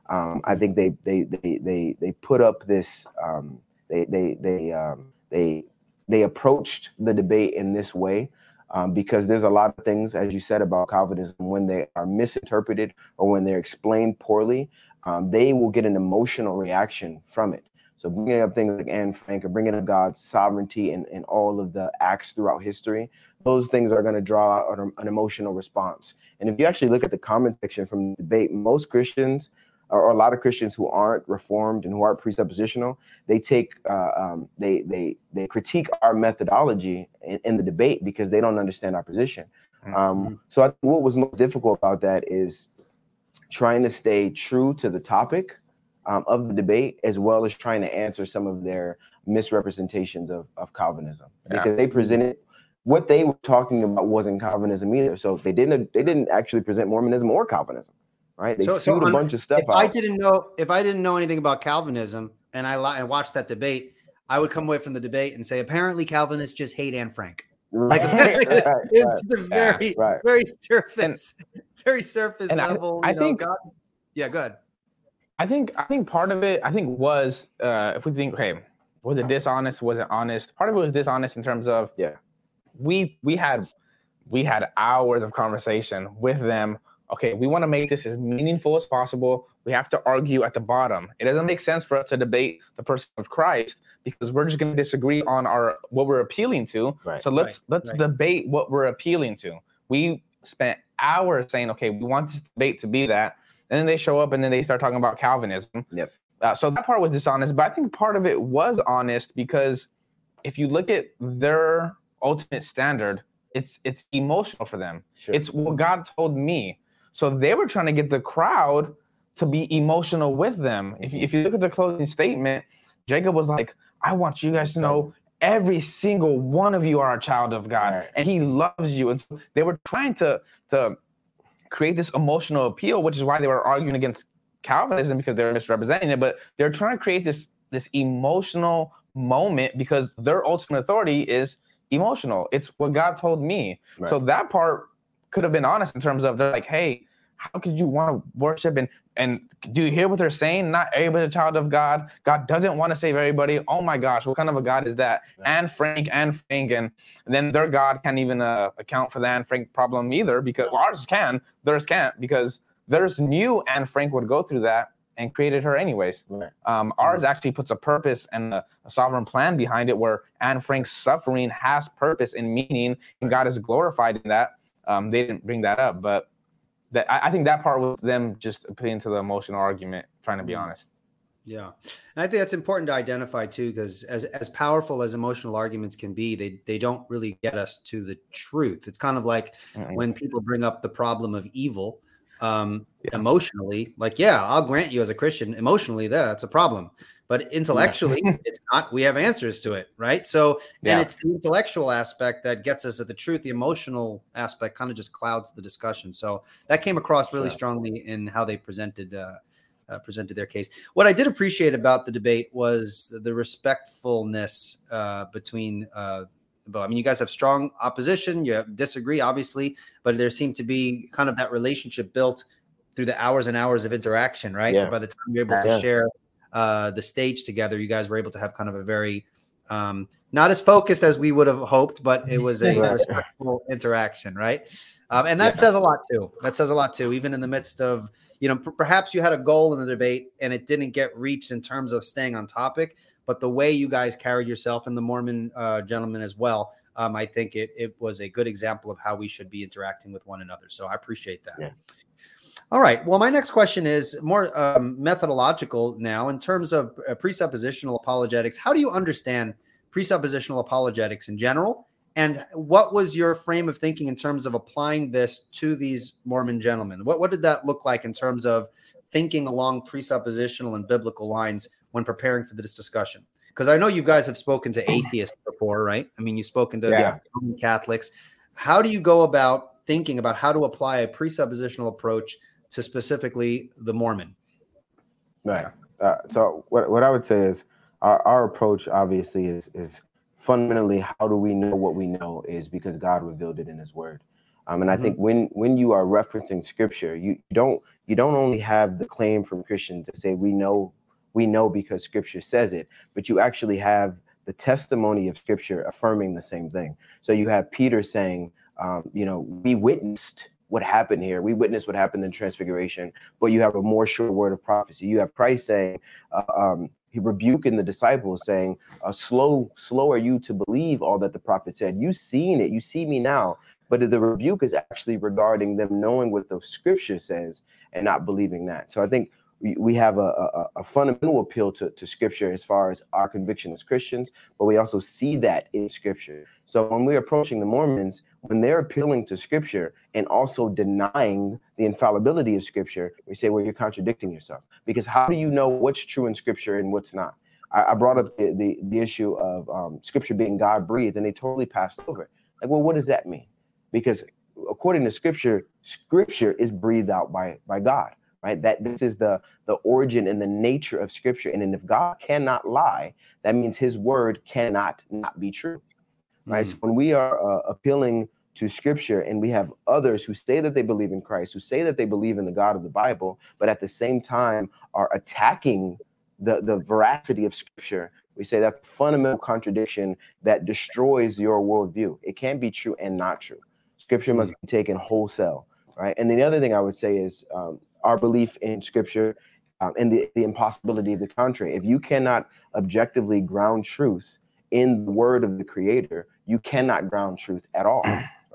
Um, I think they they they they they put up this um, they they they um, they they approached the debate in this way um, because there's a lot of things, as you said, about Calvinism when they are misinterpreted or when they're explained poorly um, they will get an emotional reaction from it. So bringing up things like Anne Frank or bringing up God's sovereignty and, and all of the acts throughout history, those things are going to draw an, an, emotional response. And if you actually look at the comment section from the debate, most Christians or, a lot of Christians who aren't reformed and who aren't presuppositional, they take uh, um, they they they critique our methodology in, in, the debate because they don't understand our position. Mm-hmm. Um, so I think what was most difficult about that is trying to stay true to the topic um, of the debate, as well as trying to answer some of their misrepresentations of, of Calvinism, yeah. because they presented what they were talking about wasn't Calvinism either. So they didn't they didn't actually present Mormonism or Calvinism, right? They so, so a bunch of stuff. If out. I didn't know if I didn't know anything about Calvinism and I, I watched that debate, I would come away from the debate and say apparently Calvinists just hate Anne Frank. Like right, it's right, the very yeah, very surface very surface and level. I, I think. Know, God, yeah, good. I think I think part of it I think was uh, if we think okay was it dishonest was it honest part of it was dishonest in terms of yeah we we had we had hours of conversation with them okay we want to make this as meaningful as possible we have to argue at the bottom it doesn't make sense for us to debate the person of Christ because we're just going to disagree on our what we're appealing to right, so let's right, let's right. debate what we're appealing to we spent hours saying, okay, we want this debate to be that. And then they show up and then they start talking about Calvinism. Yep. Uh, so that part was dishonest, but I think part of it was honest because if you look at their ultimate standard, it's it's emotional for them. Sure. It's what God told me. So they were trying to get the crowd to be emotional with them. If you, if you look at the closing statement, Jacob was like, I want you guys to know every single one of you are a child of God right. and he loves you. And so they were trying to to create this emotional appeal, which is why they were arguing against Calvinism because they're misrepresenting it, but they're trying to create this this emotional moment because their ultimate authority is emotional. It's what God told me. Right. So that part could have been honest in terms of they're like, hey, how could you want to worship and and do you hear what they're saying? Not everybody's a child of God. God doesn't want to save everybody. Oh my gosh, what kind of a God is that? Yeah. Anne Frank Anne Frank and, and then their God can't even uh, account for the Anne Frank problem either because well, ours can, theirs can't because theirs knew Anne Frank would go through that and created her anyways. Right. Um, ours actually puts a purpose and a, a, sovereign plan behind it where Anne Frank's suffering has purpose and meaning and God is glorified in that um, they didn't bring that up. But that I, I think that part was them just appealing to the emotional argument, trying to be mm-hmm. honest. Yeah. And I think that's important to identify too, because as, as powerful as emotional arguments can be, they, they don't really get us to the truth. It's kind of like mm-hmm. when people bring up the problem of evil um, yeah. emotionally, like, yeah, I'll grant you as a Christian, emotionally, that's a problem. But intellectually, yeah. it's not. We have answers to it, right? So, yeah. and it's the intellectual aspect that gets us at the truth. The emotional aspect kind of just clouds the discussion. So that came across really strongly in how they presented uh, uh, presented their case. What I did appreciate about the debate was the respectfulness uh, between. Uh, I mean, you guys have strong opposition. You disagree, obviously, but there seemed to be kind of that relationship built through the hours and hours of interaction, right? Yeah. By the time you're able to yeah. share uh, the stage together, you guys were able to have kind of a very um, not as focused as we would have hoped, but it was a respectful interaction, right? Um, and that yeah. says a lot too. That says a lot too, even in the midst of you know, p- perhaps you had a goal in the debate and it didn't get reached in terms of staying on topic, but the way you guys carried yourself and the Mormon uh, gentleman as well, um, I think it, it was a good example of how we should be interacting with one another. So I appreciate that. Yeah. All right. Well, my next question is more um, methodological now in terms of uh, presuppositional apologetics. How do you understand presuppositional apologetics in general? And what was your frame of thinking in terms of applying this to these Mormon gentlemen? What, what did that look like in terms of thinking along presuppositional and biblical lines when preparing for this discussion? Because I know you guys have spoken to atheists before, right? I mean, you've spoken to yeah. Catholics. How do you go about thinking about how to apply a presuppositional approach to specifically the Mormon? Right. Uh, so what, what I would say is our, our approach obviously is is fundamentally, how do we know what we know is because God revealed it in His Word. Um, and mm-hmm. I think when when you are referencing Scripture, you don't you don't only have the claim from Christians to say we know we know because Scripture says it, but you actually have the testimony of Scripture affirming the same thing. So you have Peter saying, um, you know, we witnessed what happened here. We witnessed what happened in Transfiguration, but you have a more sure word of prophecy. You have Christ saying, uh, um, he rebuking the disciples, saying, uh, "Slow, slow are you to believe all that the prophet said. You seen it, you see me now." But the rebuke is actually regarding them knowing what the scripture says and not believing that. So I think we, have a, a, a fundamental appeal to, to scripture as far as our conviction as Christians, but we also see that in scripture. So when we're approaching the Mormons, when they're appealing to scripture and also denying the infallibility of scripture, we say, well, you're contradicting yourself. Because how do you know what's true in scripture and what's not? I, I brought up the, the, the issue of um, scripture being God breathed, and they totally passed over it. Like, well, what does that mean? Because according to scripture, scripture is breathed out by, by God right that this is the the origin and the nature of scripture and, and if god cannot lie that means his word cannot not be true right? Mm. So when we are uh, appealing to scripture and we have others who say that they believe in Christ, who say that they believe in the God of the Bible, but at the same time are attacking the, the veracity of scripture, we say that's a fundamental contradiction that destroys your worldview. It can be true and not true. Scripture must be taken wholesale, right? And the other thing I would say is um, our belief in scripture um, and the, the impossibility of the contrary. If you cannot objectively ground truth in the word of the creator, you cannot ground truth at all,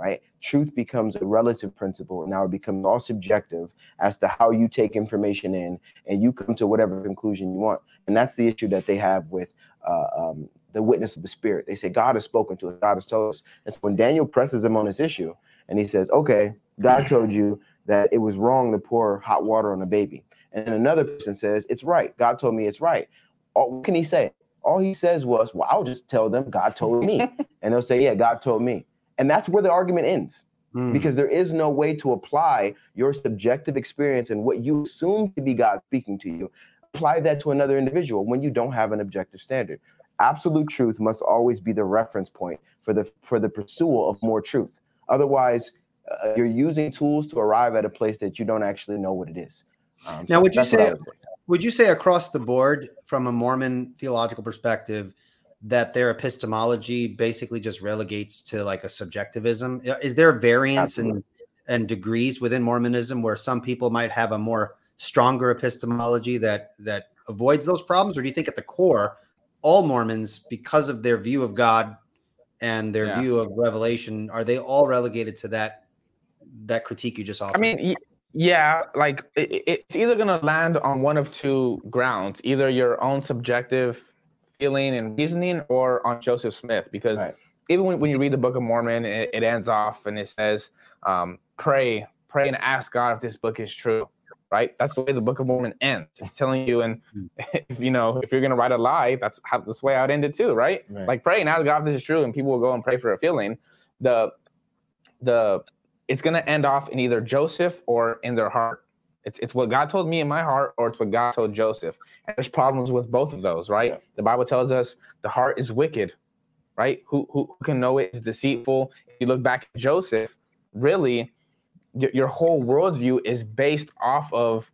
right? Truth becomes a relative principle. and Now it becomes all subjective as to how you take information in and you come to whatever conclusion you want. And that's the issue that they have with uh, um, the witness of the spirit. They say, God has spoken to us, God has told us. And so when Daniel presses them on this issue and he says, okay, God told you that it was wrong to pour hot water on a baby. And then another person says, it's right. God told me it's right. What can he say? all he says was, Well, I'll just tell them God told me. and they'll say, Yeah, God told me. And that's where the argument ends. Mm. Because there is no way to apply your subjective experience and what you assume to be God speaking to you, apply that to another individual when you don't have an objective standard. Absolute truth must always be the reference point for the for the pursuit of more truth. Otherwise, uh, you're using tools to arrive at a place that you don't actually know what it is. Um, now, so would you say, would say would you say across the board, from a Mormon theological perspective, that their epistemology basically just relegates to like a subjectivism? Is there variance and and degrees within Mormonism where some people might have a more stronger epistemology that that avoids those problems, or do you think at the core, all Mormons, because of their view of God and their yeah. view of revelation, are they all relegated to that that critique you just offered? I mean, yeah, like it, it's either going to land on one of two grounds: either your own subjective feeling and reasoning, or on Joseph Smith. Because right. even when, when you read the Book of Mormon, it, it ends off and it says, um, "Pray, pray, and ask God if this book is true." Right? That's the way the Book of Mormon ends. It's telling you, and if, you know, if you're going to write a lie, that's how this way I'd end it too, right? right? Like pray and ask God if this is true, and people will go and pray for a feeling. The the it's going to end off in either Joseph or in their heart. It's, it's what God told me in my heart, or it's what God told Joseph. And there's problems with both of those, right? Yeah. The Bible tells us the heart is wicked, right? Who, who, who can know it is deceitful. If you look back at Joseph, really, your, your whole worldview is based off of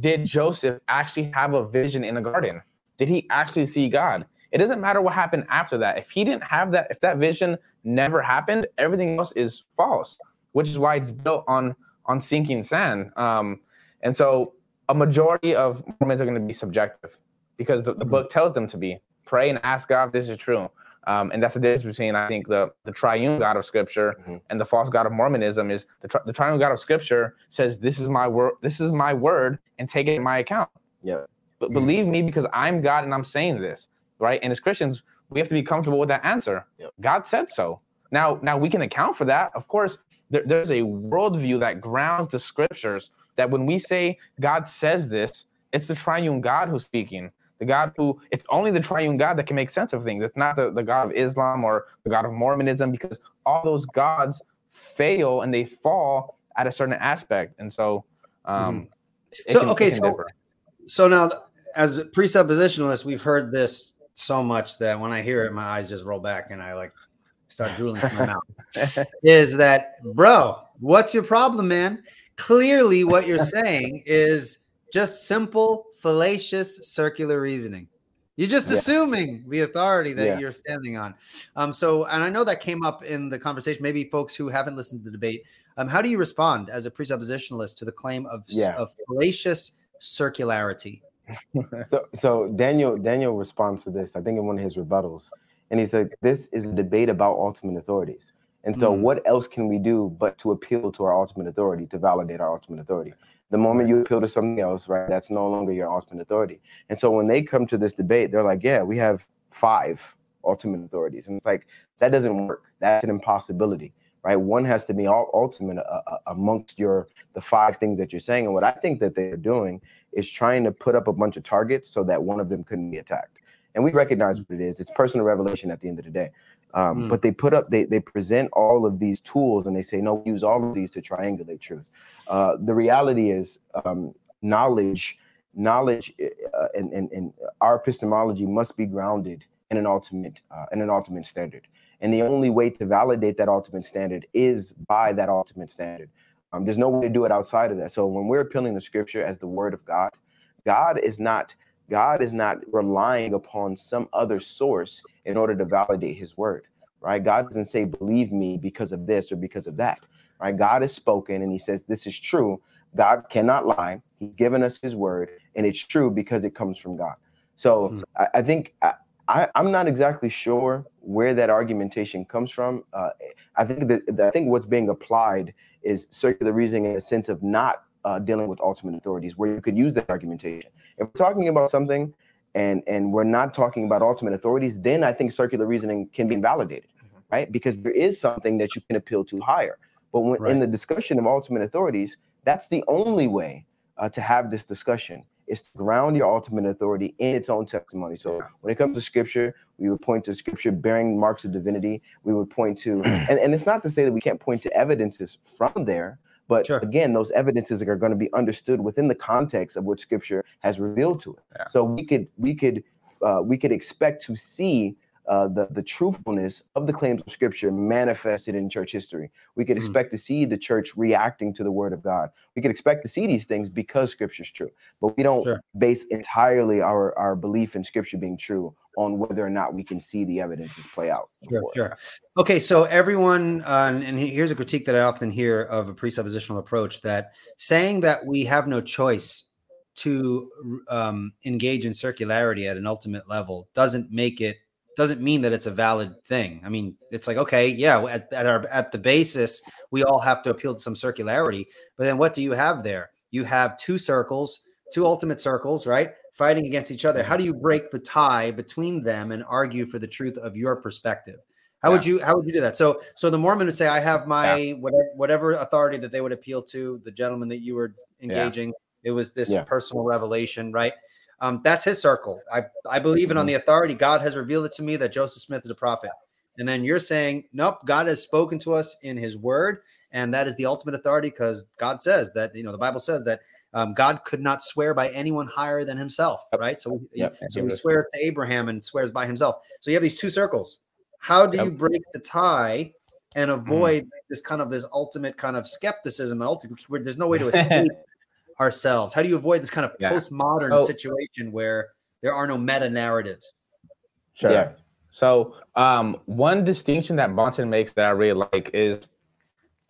did Joseph actually have a vision in the garden? Did he actually see God? It doesn't matter what happened after that. If he didn't have that, if that vision never happened, everything else is false which is why it's built on on sinking sand. Um, and so a majority of Mormons are going to be subjective because the, the mm-hmm. book tells them to be. Pray and ask God if this is true. Um, and that's the difference between I think the the triune God of Scripture mm-hmm. and the false God of Mormonism is the, tri- the triune God of Scripture says this is my word this is my word and take it in my account. Yeah. But believe me because I'm God and I'm saying this right. And as Christians we have to be comfortable with that answer. Yep. God said so. Now now we can account for that. Of course, there, there's a worldview that grounds the scriptures that when we say God says this, it's the triune God who's speaking. The God who it's only the triune God that can make sense of things. It's not the, the God of Islam or the God of Mormonism, because all those gods fail and they fall at a certain aspect. And so um mm-hmm. so can, okay, so differ. so now as presuppositionalists, we've heard this so much that when I hear it, my eyes just roll back and I like start drooling from my mouth is that, bro, what's your problem, man? Clearly, what you're saying is just simple, fallacious, circular reasoning. You're just yeah. assuming the authority that yeah. you're standing on. Um, so, and I know that came up in the conversation. Maybe folks who haven't listened to the debate, um, how do you respond as a presuppositionalist to the claim of, yeah. of fallacious circularity? so, so Daniel Daniel responds to this. I think in one of his rebuttals, and he said, This is a debate about ultimate authorities. And so, mm. what else can we do but to appeal to our ultimate authority, to validate our ultimate authority? The moment you appeal to something else, right, that's no longer your ultimate authority. And so, when they come to this debate, they're like, Yeah, we have five ultimate authorities. And it's like, that doesn't work. That's an impossibility, right? One has to be all ultimate uh, uh, amongst your the five things that you're saying. And what I think that they're doing is trying to put up a bunch of targets so that one of them couldn't be attacked and we recognize what it is. It's personal revelation at the end of the day. Um, mm. But they put up, they they present all of these tools, and they say, no, use all of these to triangulate truth. Uh, the reality is, um, knowledge, knowledge, uh, and, and and our epistemology must be grounded in an ultimate uh, in an ultimate standard. And the only way to validate that ultimate standard is by that ultimate standard. Um, there's no way to do it outside of that. So when we're appealing to Scripture as the Word of God, God is not God is not relying upon some other source in order to validate his word, right? God doesn't say, believe me because of this or because of that, right? God has spoken and he says, this is true. God cannot lie. He's given us his word and it's true because it comes from God. So mm-hmm. I, I, think I, I, am not exactly sure where that argumentation comes from. Uh, I think that I think what's being applied is circular reasoning in a sense of not uh, dealing with ultimate authorities, where you could use that argumentation. If we're talking about something and and we're not talking about ultimate authorities, then I think circular reasoning can be invalidated, mm-hmm. right? Because there is something that you can appeal to higher. But when, right. in the discussion of ultimate authorities, that's the only way uh, to have this discussion is to ground your ultimate authority in its own testimony. So when it comes to scripture, we would point to scripture bearing marks of divinity. We would point to, and, and it's not to say that we can't point to evidences from there, but sure. again, those evidences are going to be understood within the context of what Scripture has revealed to it. Yeah. So we could we could uh, we could expect to see uh, the, the truthfulness of the claims of Scripture manifested in church history. We could mm-hmm. expect to see the church reacting to the Word of God. We could expect to see these things because Scripture is true, but we don't sure. base entirely our, our belief in Scripture being true on whether or not we can see the evidences play out. Sure, sure. Okay, so everyone, uh, and here's a critique that I often hear of a presuppositional approach that saying that we have no choice to um, engage in circularity at an ultimate level doesn't make it doesn't mean that it's a valid thing. I mean, it's like okay, yeah, at, at our at the basis, we all have to appeal to some circularity. But then what do you have there? You have two circles, two ultimate circles, right? Fighting against each other. Mm-hmm. How do you break the tie between them and argue for the truth of your perspective? How yeah. would you how would you do that? So so the Mormon would say, I have my yeah. whatever whatever authority that they would appeal to, the gentleman that you were engaging. Yeah. It was this personal revelation, right? Um, that's his circle. I, I believe it on mm-hmm. the authority. God has revealed it to me that Joseph Smith is a prophet. And then you're saying, nope, God has spoken to us in his word. And that is the ultimate authority because God says that, you know, the Bible says that um, God could not swear by anyone higher than himself, right? So, yep. so he swears to Abraham and swears by himself. So you have these two circles. How do yep. you break the tie and mm-hmm. avoid mm. this kind of this ultimate kind of skepticism and ultimate where there's no way to escape ourselves? How do you avoid this kind of yeah. postmodern oh. situation where there are no meta narratives? Sure. Yeah. So um, one distinction that Bahnsen makes that I really like is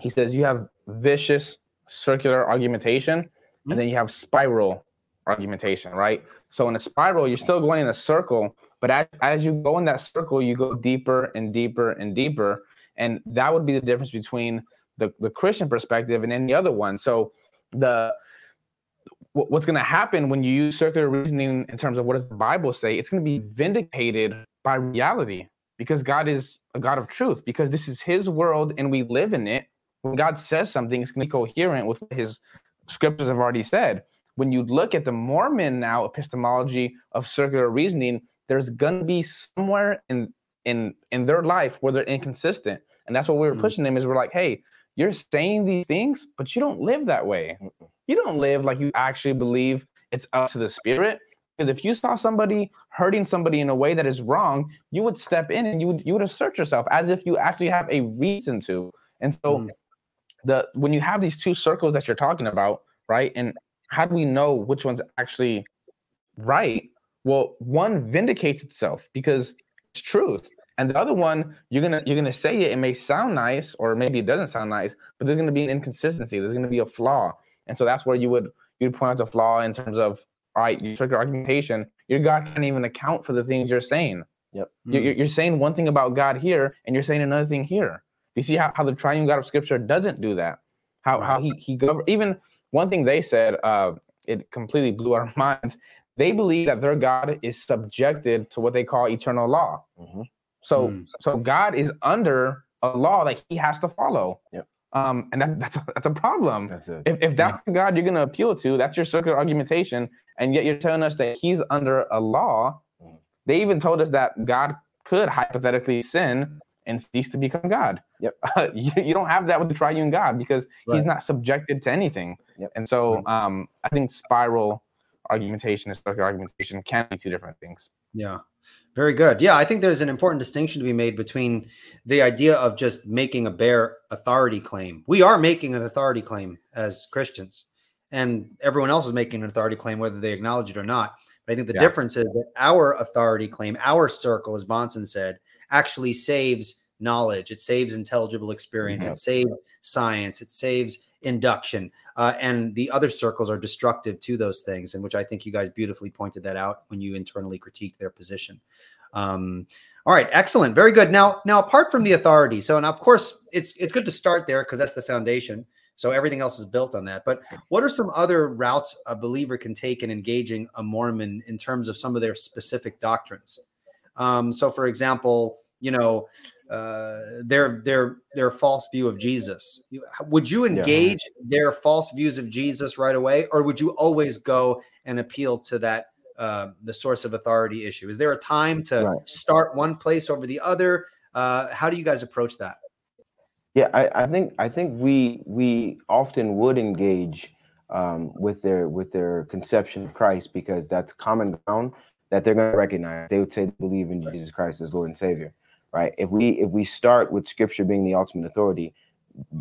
he says you have vicious circular argumentation mm-hmm. and then you have spiral argumentation, right? So in a spiral, you're still going in a circle, but as, as you go in that circle, you go deeper and deeper and deeper. And that would be the difference between the, the Christian perspective and any other one. So the what's going to happen when you use circular reasoning in terms of what does the Bible say? It's going to be vindicated by reality because God is a God of truth, because this is His world and we live in it. When God says something, it's going to be coherent with what His scriptures have already said. When you look at the Mormon now epistemology of circular reasoning, there's going to be somewhere in in in their life where they're inconsistent, and that's what we were mm-hmm. pushing them. Is we're like, hey, you're saying these things, but you don't live that way. You don't live like you actually believe it's up to the spirit. Because if you saw somebody hurting somebody in a way that is wrong, you would step in and you would you would assert yourself as if you actually have a reason to. And so mm. the when you have these two circles that you're talking about, right? And how do we know which one's actually right? Well, one vindicates itself because it's truth. And the other one, you're gonna you're gonna say it, it may sound nice, or maybe it doesn't sound nice, but there's gonna be an inconsistency, there's gonna be a flaw. And so that's where you would you'd point out the flaw in terms of all right, you took your argumentation, your God can't even account for the things you're saying. Yep. You're, you're saying one thing about God here, and you're saying another thing here. You see how, how the triune God of Scripture doesn't do that. How how he he gov- even one thing they said, uh, it completely blew our minds. They believe that their God is subjected to what they call eternal law. Mm-hmm. So mm. so God is under a law that He has to follow. Yep. Um, and that, that's a, that's a problem. That's if, if that's yeah. the God you're going to appeal to, that's your circular argumentation, and yet you're telling us that He's under a law. Mm. They even told us that God could hypothetically sin and cease to become God. Yep. Uh, you, you, don't have that with the triune God because right. He's not subjected to anything. Yep. And so um, I think spiral argumentation and circular argumentation can be two different things. Yeah. Very good. Yeah, I think there's an important distinction to be made between the idea of just making a bare authority claim. We are making an authority claim as Christians, and everyone else is making an authority claim, whether they acknowledge it or not. But I think the yeah. difference is that our authority claim, our circle, as Bahnsen said, actually saves knowledge. It saves intelligible experience. Mm-hmm. It saves science. It saves induction. Uh, and the other circles are destructive to those things, and which I think you guys beautifully pointed that out when you internally critiqued their position. Um, all right, excellent, very good. Now, now apart from the authority, so and of course it's it's good to start there because that's the foundation. So everything else is built on that. But what are some other routes a believer can take in engaging a Mormon in terms of some of their specific doctrines? Um, so, for example, you know, uh, their their their false view of Jesus. Would you engage yeah. their false views of Jesus right away, or would you always go and appeal to that uh, the source of authority issue? Is there a time to right. start one place over the other? Uh, how do you guys approach that? Yeah, I, I think I think we we often would engage um, with their with their conception of Christ because that's common ground that they're going to recognize. They would say they believe in Jesus Christ as Lord and Savior right? If we if we start with scripture being the ultimate authority,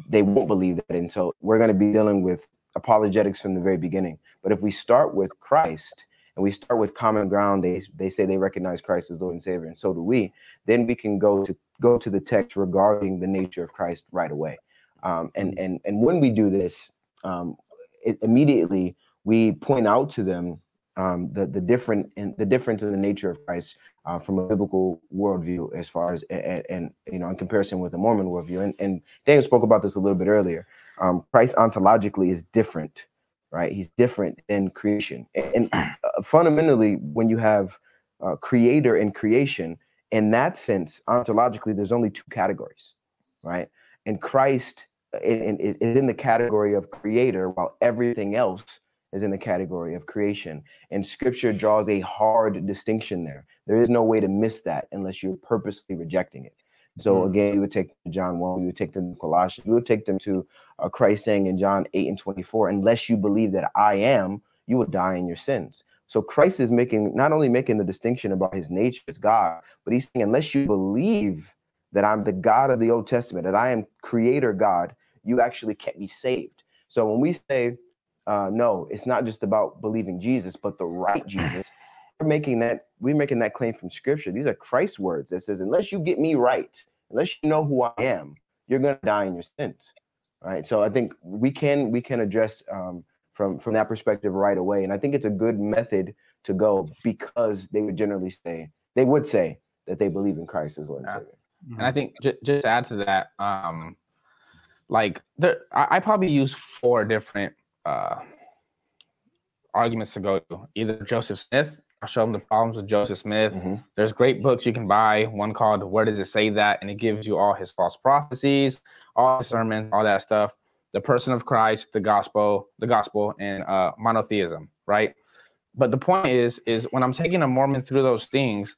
they won't believe that. And so we're going to be dealing with apologetics from the very beginning. But if we start with Christ and we start with common ground, they they say they recognize Christ as Lord and Savior, and so do we. Then we can go to go to the text regarding the nature of Christ right away. Um, and and and when we do this, um, it, immediately we point out to them um, the the different in the difference in the nature of Christ uh, from a biblical worldview, as far as and, and, you know in comparison with the Mormon worldview. And, and Daniel spoke about this a little bit earlier. Um, Christ ontologically is different, right? He's different than creation, and, and uh, fundamentally, when you have uh, creator and creation, in that sense, ontologically, there's only two categories, right? And Christ is in the category of creator, while everything else is in the category of creation. And scripture draws a hard distinction there. There is no way to miss that unless you're purposely rejecting it. So mm. again, you would take John 1, you would take them to Colossians, you would take them to uh, Christ saying in John 8 and 24, unless you believe that I am, you will die in your sins. So Christ is making not only making the distinction about his nature as God, but he's saying, unless you believe that I'm the God of the Old Testament, that I am creator God, you actually can't be saved. So when we say, uh, no, it's not just about believing Jesus, but the right Jesus, we're making that we're making that claim from scripture. These are Christ's words that says, unless you get me right, unless you know who I am, you're gonna die in your sins. Right. So I think we can we can address um, from from that perspective right away. And I think it's a good method to go because they would generally say they would say that they believe in Christ as Lord and Savior. And I think just, just add to that, um, like there, I, I probably use four different uh, arguments to go to. Either Joseph Smith, I'll show them the problems with Joseph Smith. Mm-hmm. There's great books you can buy. One called "Where Does It Say That," and it gives you all his false prophecies, all his sermons, all that stuff the person of Christ, the gospel, the gospel, and uh, monotheism, right? But the point is, is when I'm taking a Mormon through those things,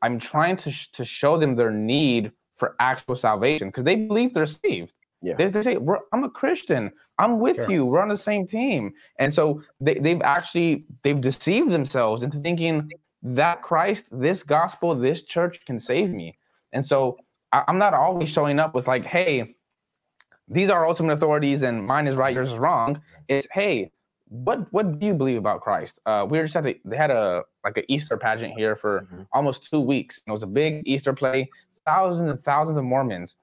I'm trying to sh- to show them their need for actual salvation because they believe they're saved. Yeah. They, they say, "I'm a Christian. I'm with sure. you. We're on the same team." And so they, they've actually they've deceived themselves into thinking that Christ, this gospel, this church can save me. And so I, I'm not always showing up with like, "Hey, these are ultimate authorities and mine is right, yours is wrong. It's hey, what what do you believe about Christ? Uh, we were just at the, they had a like an Easter pageant here for mm-hmm. almost two weeks. It was a big Easter play, thousands and thousands of Mormons,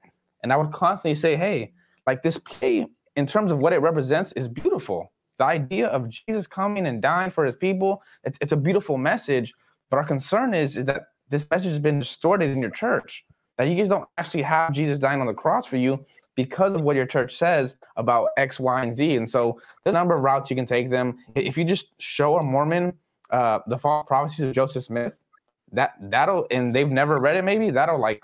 and I would constantly say, hey, like this play in terms of what it represents is beautiful. The idea of Jesus coming and dying for his people, it's, it's a beautiful message. But our concern is, is that this message has been distorted in your church. That you guys don't actually have Jesus dying on the cross for you because of what your church says about X, Y, and Z. And so there's a number of routes you can take them. If you just show a Mormon uh, the false prophecies of Joseph Smith, that that'll and they've never read it, maybe that'll like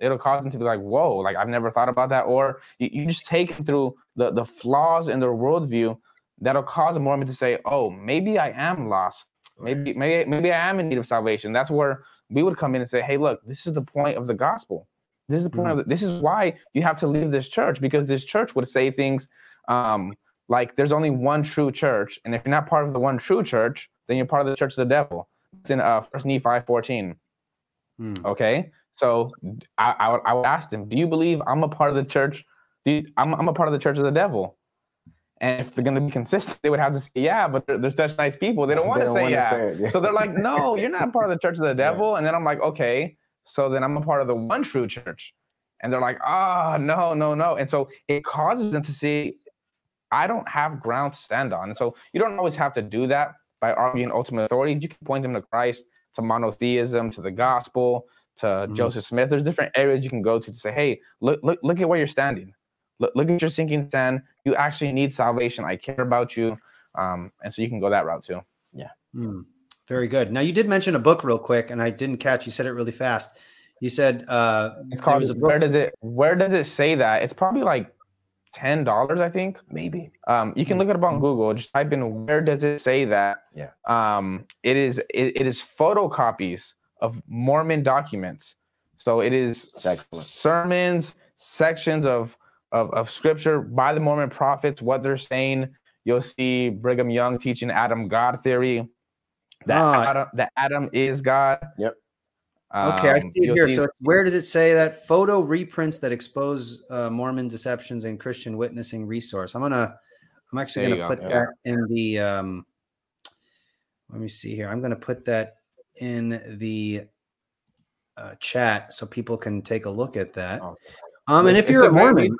it'll cause them to be like, whoa, like I've never thought about that. Or you, you just take them through the the flaws in their worldview that'll cause a Mormon to say, oh, maybe I am lost. Maybe maybe maybe I am in need of salvation. That's where we would come in and say, hey, look, this is the point of the gospel this is the point mm-hmm. of it. This is why you have to leave this church because this church would say things um, like there's only one true church, and if you're not part of the one true church, then you're part of the church of the devil. It's in uh, First Nephi 14. Mm. Okay, so I, I, would, I would ask them, do you believe I'm a part of the church? Do you, I'm, I'm a part of the church of the devil? And if they're going to be consistent, they would have to say, yeah, but they're, they're such nice people. They don't want to say yeah. Say yeah. So they're like, no, you're not a part of the church of the devil. Yeah. And then I'm like, okay, so then I'm a part of the one true church. And they're like, ah, oh, no, no, no. And so it causes them to see, I don't have ground to stand on. And so you don't always have to do that by arguing ultimate authority. You can point them to Christ, to monotheism, to the gospel, to mm-hmm. Joseph Smith. There's different areas you can go to to say, hey, look, look, look at where you're standing. Look, look at your sinking sand. You actually need salvation. I care about you. Um, and so you can go that route too. Yeah. Mm. Very good. Now you did mention a book real quick, and I didn't catch. You said it really fast. You said uh, it's called. Where does it? Where does it say that? It's probably like ten dollars, I think. Maybe. Um, you can look it up on Google. Just type in where does it say that. Yeah. Um, it is it, it is photocopies of Mormon documents. So it is Excellent. sermons, sections of, of of scripture by the Mormon prophets, what they're saying. You'll see Brigham Young teaching Adam God theory that ah. Adam, that Adam is God. Yep. Okay, um, I see it here. See so where does it say that photo reprints that expose uh, Mormon deceptions and Christian witnessing resource? I'm gonna, I'm actually gonna put go. that yeah. in the. Um, let me see here. I'm gonna put that in the uh, chat so people can take a look at that. Um, and if you're a Mormon,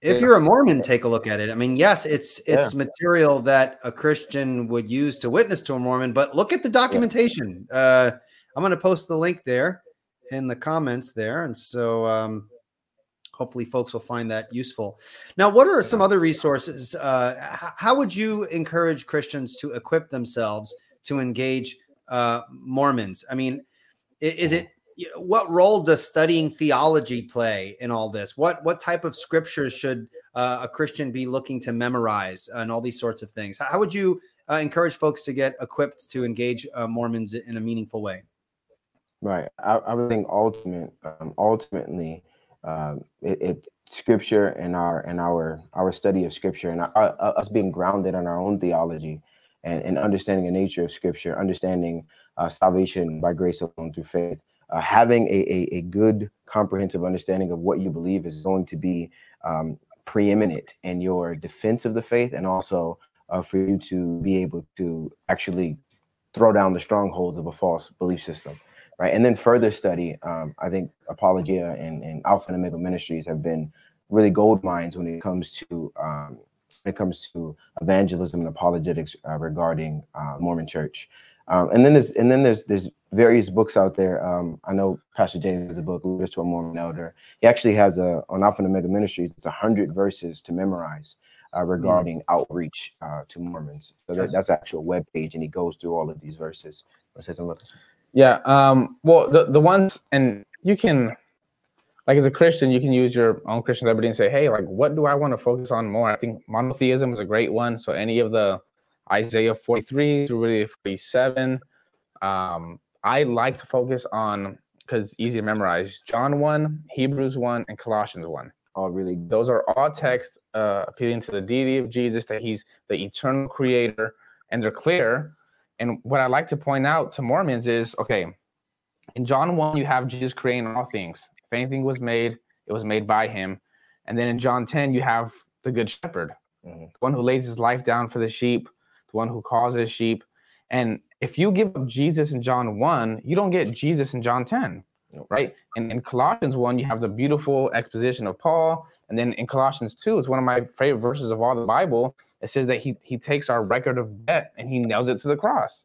if you're a Mormon, take a look at it. I mean, yes, it's it's yeah. material that a Christian would use to witness to a Mormon, but look at the documentation. Uh, I'm I'm going to post the link there in the comments there. And so um, hopefully folks will find that useful. Now, what are some other resources? Uh, how would you encourage Christians to equip themselves to engage uh, Mormons? I mean, is it what role does studying theology play in all this? What what type of scriptures should uh, a Christian be looking to memorize and all these sorts of things? How, would you uh, encourage folks to get equipped to engage uh, Mormons in a meaningful way? Right. I, I would think ultimate, um, ultimately, um, it, it, scripture and our and our our study of scripture and our, uh, uh, us being grounded in our own theology and, and understanding the nature of scripture, understanding uh, salvation by grace alone through faith, uh, having a, a, a, good comprehensive understanding of what you believe is going to be um, preeminent in your defense of the faith and also uh, for you to be able to actually throw down the strongholds of a false belief system right? And then further study, um, I think Apologia and, and Alpha and Omega Ministries have been really gold mines when it comes to um, when it comes to evangelism and apologetics uh, regarding uh, Mormon Church. Um, and then there's and then there's there's various books out there. Um, I know Pastor James has a book, Letters to a Mormon Elder. He actually has a on Alpha and Omega Ministries. It's a hundred verses to memorize uh, regarding mm. outreach uh, to Mormons. So that, that's actual web page, and he goes through all of these verses. Let's Say something. Yeah. Um, well, the the ones, and you can, like, as a Christian, you can use your own Christian liberty and say, hey, like, what do I want to focus on more? I think monotheism is a great one. So any of the Isaiah 43 through really 47. Um, I like to focus on because easy to memorize John 1, Hebrews 1, and Colossians 1. All really those are all texts uh, appealing to the deity of Jesus, that he's the eternal creator, and they're clear and what I like to point out to Mormons is okay, in John 1, you have Jesus creating all things. If anything was made, it was made by him. And then in John 10, you have the good shepherd, mm-hmm. the one who lays his life down for the sheep, the one who causes sheep. And if you give up Jesus in John 1, you don't get Jesus in John 10, right? And in Colossians 1, you have the beautiful exposition of Paul. And then in Colossians 2, it's one of my favorite verses of all the Bible it says that he he takes our record of debt and he nails it to the cross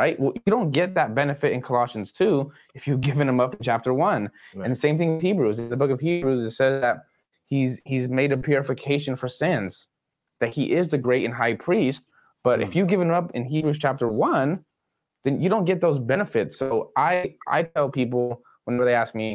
right? Well you don't get that benefit in colossians 2 if you've given him up in chapter 1 right. and the same thing with hebrews. In the book of hebrews it says that he's he's made a purification for sins that he is the great and high priest. But mm. if you give him up in hebrews chapter 1 then you don't get those benefits. So i i tell people whenever they ask me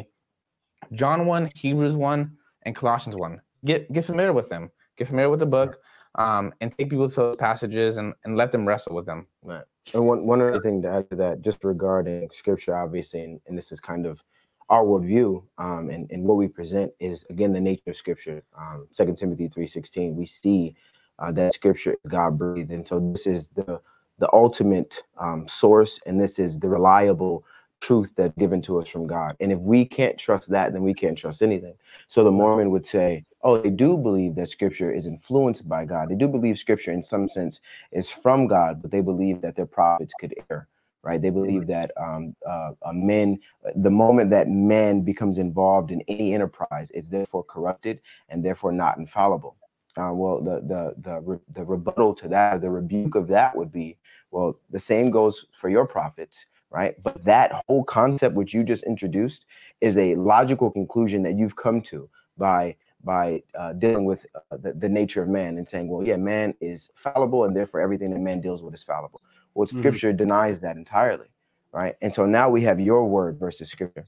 john 1 hebrews 1 and colossians 1 get get familiar with them. Get familiar with the book um, and take people to those passages and, and let them wrestle with them. Right. And one, one other thing to add to that, just regarding scripture, obviously, and, and this is kind of our worldview um, and, and what we present is, again, the nature of scripture. Um, 2 Timothy 3.16, we see uh, that scripture is God-breathed. And so this is the, the ultimate um, source, and this is the reliable truth that's given to us from God. And if we can't trust that, then we can't trust anything. So the Mormon would say, oh, they do believe that scripture is influenced by God. They do believe scripture in some sense is from God, but they believe that their prophets could err. Right? They believe that um, uh, men, the moment that man becomes involved in any enterprise, it's therefore corrupted and therefore not infallible. Uh, well, the the the the rebuttal to that, the rebuke of that would be, well, the same goes for your prophets right? But that whole concept which you just introduced is a logical conclusion that you've come to by by uh, dealing with uh, the, the, nature of man and saying, well, yeah, man is fallible, and therefore everything that man deals with is fallible. Well, mm-hmm. Scripture mm-hmm. denies that entirely, right? And so now we have your word versus Scripture,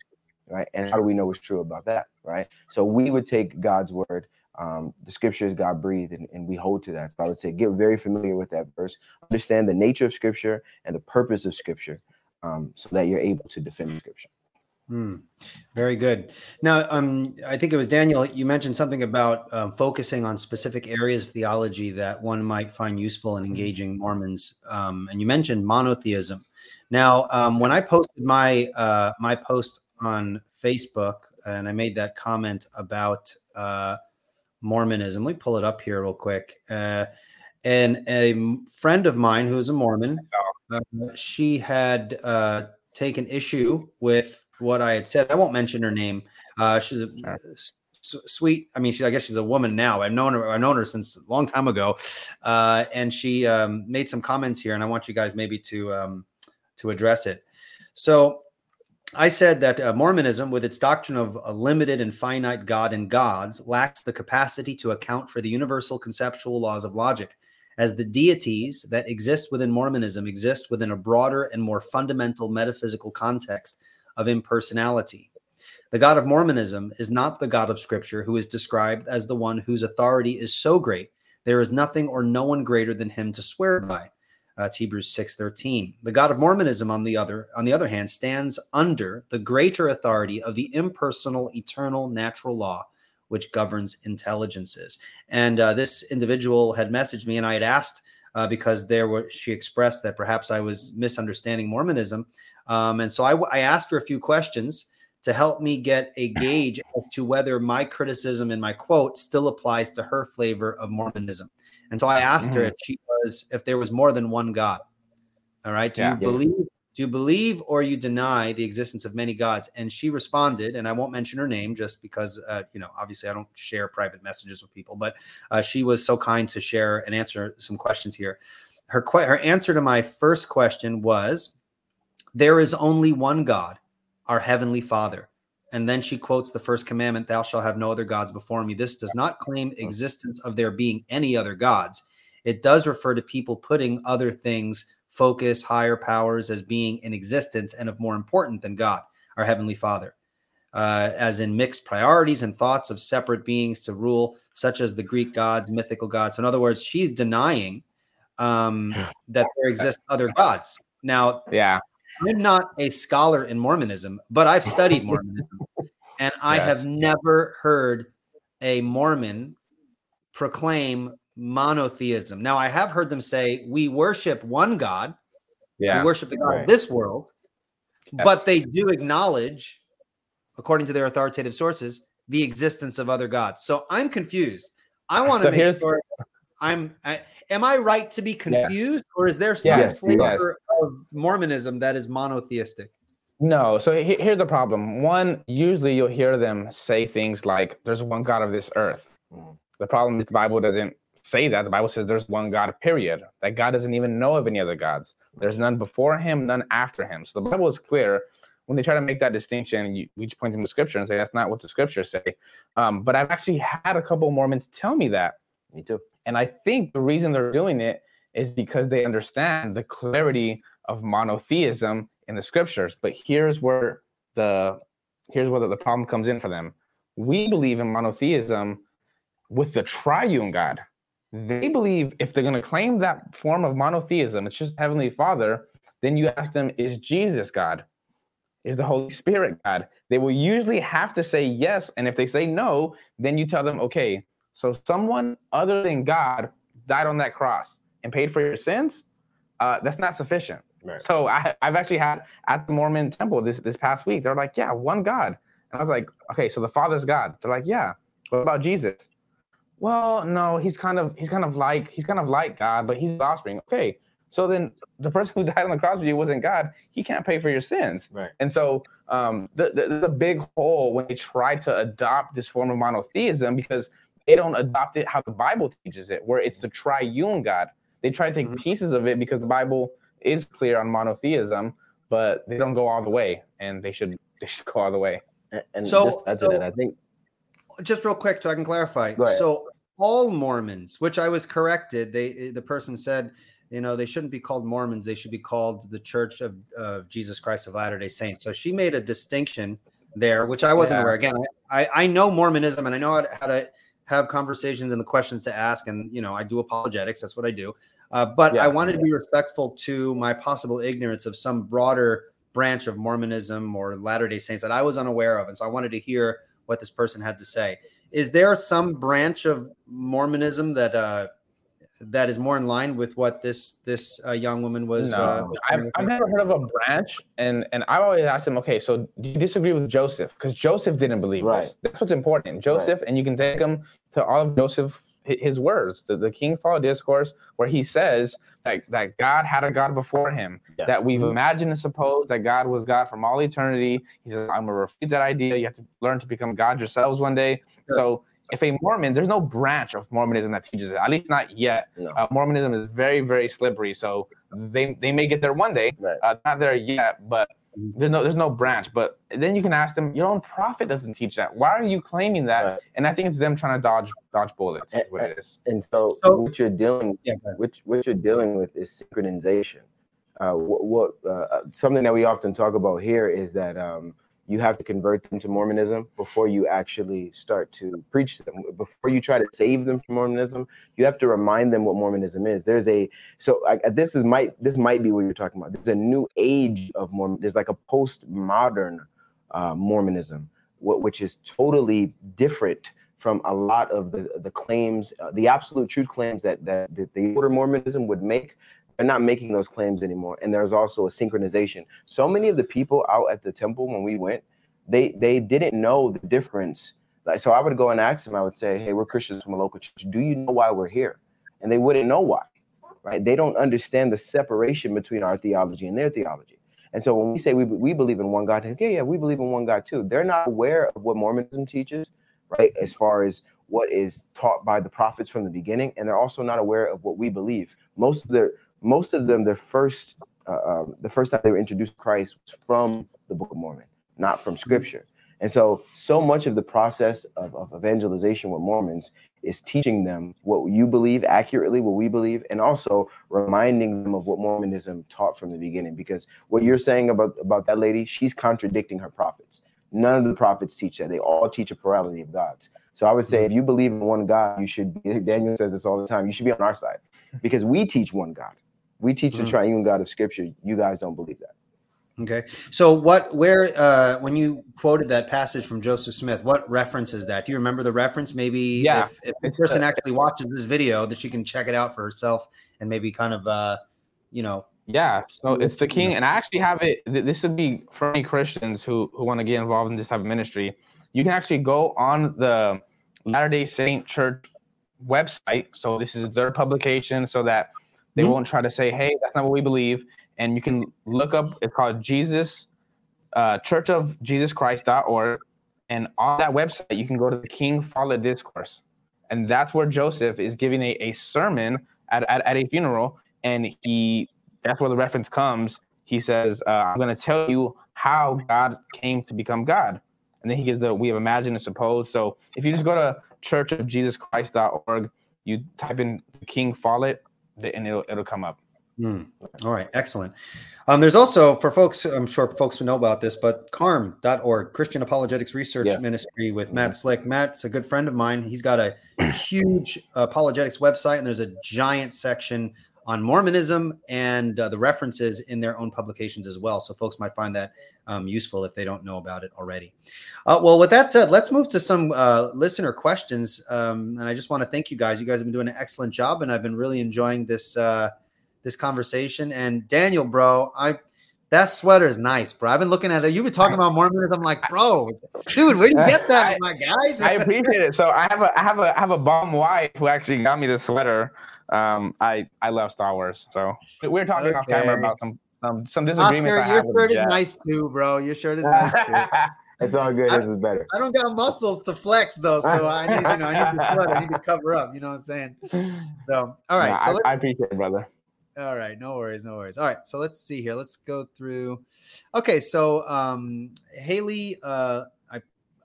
right? And how do we know what's true about that, right? So we would take God's word. Um, the scripture is God breathed, and, and we hold to that. So I would say get very familiar with that verse, understand the nature of Scripture and the purpose of Scripture, um, so that you're able to defend scripture. Hmm. Very good. Now, um, I think it was Daniel. You mentioned something about um, focusing on specific areas of theology that one might find useful in engaging Mormons, um, and you mentioned monotheism. Now, um, when I posted my uh, my post on Facebook, and I made that comment about uh, Mormonism, let me pull it up here real quick. Uh, and a friend of mine who is a Mormon uh, she had uh, taken issue with what I had said. I won't mention her name. Uh, she's a sweet. I mean, she. I guess she's a woman now. I've known her. I've known her since a long time ago, uh, and she um, made some comments here, and I want you guys maybe to um, to address it. So I said that uh, Mormonism, with its doctrine of a limited and finite God and gods, lacks the capacity to account for the universal conceptual laws of logic, as the deities that exist within Mormonism exist within a broader and more fundamental metaphysical context of impersonality. The God of Mormonism is not the God of Scripture, who is described as the one whose authority is so great there is nothing or no one greater than him to swear by. Uh, Hebrews 6:13. The God of Mormonism, on the other, on the other hand, stands under the greater authority of the impersonal, eternal, natural law which governs intelligences. And uh, this individual had messaged me, and I had asked uh, because there were she expressed that perhaps I was misunderstanding Mormonism, um, and so I, I asked her a few questions to help me get a gauge as to whether my criticism in my quote still applies to her flavor of Mormonism. And so I asked mm-hmm. her if she was if there was more than one God. All right. Do yeah, you believe do you believe or you deny the existence of many gods? And she responded, and I won't mention her name just because, uh, you know, obviously I don't share private messages with people, but uh, she was so kind to share and answer some questions here. Her, her answer to my first question was, There is only one God, our heavenly Father. And then she quotes the first commandment, Thou shalt have no other gods before me. This does not claim existence of there being any other gods. It does refer to people putting other things focus, higher powers as being in existence and of more important than God, our Heavenly Father, uh, as in mixed priorities and thoughts of separate beings to rule, such as the Greek gods, mythical gods. So in other words, she's denying um, that there exist other gods. Now, yeah, I'm not a scholar in Mormonism, but I've studied Mormonism, and I yes. have never heard a Mormon proclaim monotheism. Now, I have heard them say we worship one God. Yeah. We worship the God right. of this world, yes. but they do acknowledge, according to their authoritative sources, the existence of other gods. So I'm confused. I want to so make sure I'm. I, am I right to be confused, yeah. or is there some yes, flavor yes. Of Mormonism that is monotheistic? No. So here's the problem. One, usually you'll hear them say things like, "There's one God of this earth." Mm. The problem is the Bible doesn't say that. The Bible says there's one God, period. That God doesn't even know of any other gods. There's none before him, none after him. So the Bible is clear. When they try to make that distinction, you, we just point them to scripture and say that's not what the scriptures say. Um, but I've actually had a couple Mormons tell me that. Me too. And I think the reason they're doing it is because they understand the clarity of monotheism in the scriptures. But here's where the here's where the problem comes in for them. We believe in monotheism with the triune God they believe if they're going to claim that form of monotheism, it's just Heavenly Father, then you ask them, is Jesus God? Is the Holy Spirit God? They will usually have to say yes. And if they say no, then you tell them, okay, so someone other than God died on that cross and paid for your sins. Uh, that's not sufficient. Right. So I, I've actually had at the Mormon temple this, this past week, they're like, yeah, one God. And I was like, okay, so the Father's God. They're like, yeah. What about Jesus? well, no, he's kind of he's kind of like he's kind of like God, but he's offspring. Okay, so then the person who died on the cross for you wasn't God. He can't pay for your sins. Right. And so um, the, the the big hole when they try to adopt this form of monotheism because they don't adopt it how the Bible teaches it, where it's the triune God. They try to take mm-hmm. pieces of it because the Bible is clear on monotheism, but they don't go all the way, and they should they should go all the way. And, and so, just, that's so, it. I think just real quick so I can clarify. So all Mormons, which I was corrected, they eh, the person said, you know, they shouldn't be called Mormons. They should be called the Church of, of Jesus Christ of Latter Day Saints. So she made a distinction there, which I wasn't yeah. aware. Again, I, I know Mormonism and I know how to, how to have conversations and the questions to ask, and you know, I do apologetics. That's what I do. Uh, but yeah. I wanted to be respectful to my possible ignorance of some broader branch of Mormonism or Latter Day Saints that I was unaware of, and so I wanted to hear what this person had to say. Is there some branch of Mormonism that uh, that is more in line with what this this uh, young woman was? No, uh, I've, I've never heard of a branch, and and I always ask them, okay, so do you disagree with Joseph? Because Joseph didn't believe right. this. That's what's important. Joseph, right. and you can take him to all of Joseph his words, the, the King Follett discourse, where he says that, that God had a God before him, yeah. that we've mm-hmm. imagined and supposed that God was God from all eternity. He says, I'm going to refute that idea. You have to learn to become God yourselves one day. Sure. So if a Mormon, there's no branch of Mormonism that teaches it, at least not yet. No. Uh, Mormonism is very, very slippery. So they, they may get there one day, right. uh, not there yet, but. There's no there's no branch. But then you can ask them, your own prophet doesn't teach that. Why are you claiming that? Right. And I think it's them trying to dodge dodge bullets. And, what it is. And so, so what you're dealing yeah, which what you're dealing with is synchronization. Uh, what, what uh, something that we often talk about here is that um, you have to convert them to Mormonism before you actually start to preach them. Before you try to save them from Mormonism, you have to remind them what Mormonism is. There's a so I, this is might this might be what you're talking about. There's a new age of Mormon. There's like a postmodern uh, Mormonism, what, which is totally different from a lot of the the claims, uh, the absolute truth claims that that, that the older Mormonism would make they're not making those claims anymore. And there's also a synchronization. So many of the people out at the temple when we went, they they didn't know the difference. Like so I would go and ask them, I would say, Hey, we're Christians from a local church. Do you know why we're here? And they wouldn't know why. Right? They don't understand the separation between our theology and their theology. And so when we say we, we believe in one God, okay, yeah, we believe in one God too. They're not aware of what Mormonism teaches, right? As far as what is taught by the prophets from the beginning, and they're also not aware of what we believe. Most of their most of them, their first, uh, um, the first time they were introduced to Christ was from the Book of Mormon, not from Scripture. And so, so much of the process of, of evangelization with Mormons is teaching them what you believe accurately, what we believe, and also reminding them of what Mormonism taught from the beginning. Because what you're saying about, about that lady, she's contradicting her prophets. None of the prophets teach that. They all teach a plurality of gods. So I would say if you believe in one God, you should be, Daniel says this all the time, you should be on our side because we teach one God. We teach mm-hmm. the triune God of Scripture. You guys don't believe that. Okay. So what where uh when you quoted that passage from Joseph Smith, what reference is that? Do you remember the reference? Maybe yeah. if, if the person actually watches this video that she can check it out for herself and maybe kind of uh you know yeah, so it's the king, and I actually have it. This would be for any Christians who who want to get involved in this type of ministry. You can actually go on the Latter Day Saint Church website. So this is their publication, so that they mm-hmm. won't try to say, "Hey, that's not what we believe." And you can look up. It's called Jesus uh, Church of Jesus Christ.org, and on that website you can go to the King Follett Discourse, and that's where Joseph is giving a, a sermon at, at, at a funeral, and he that's where the reference comes. He says, uh, "I'm going to tell you how God came to become God," and then he gives the we have imagined and supposed. So if you just go to Church of Jesus Christ.org, you type in King Follett and it'll it'll come up. Mm. All right, excellent. Um, there's also for folks, I'm sure folks will know about this, but CARM.org, Christian Apologetics Research yeah. Ministry with Matt Slick. Matt's a good friend of mine. He's got a huge apologetics website, and there's a giant section on Mormonism and uh, the references in their own publications as well. So folks might find that um, useful if they don't know about it already. Uh, well, with that said, let's move to some uh, listener questions. Um, and I just want to thank you guys. You guys have been doing an excellent job, and I've been really enjoying this uh, this conversation. And Daniel, bro, I that sweater is nice, bro. I've been looking at it. You've been talking about Mormonism. I'm like, bro, dude, where do you get that, I, my guy? I appreciate it. So I have a I have a I have a bomb wife who actually got me this sweater um, I I love Star Wars. So we were talking okay. off camera about some um, some disagreements. Oscar, your shirt is nice too, bro. Your shirt is nice too. It's all good. I, this is better. I don't got muscles to flex though, so I need you know I need to sweat. I need to cover up. You know what I'm saying? So all right. so I, I appreciate it, brother. All right, no worries, no worries. All right, so let's see here. Let's go through. Okay, so um, Haley, uh, I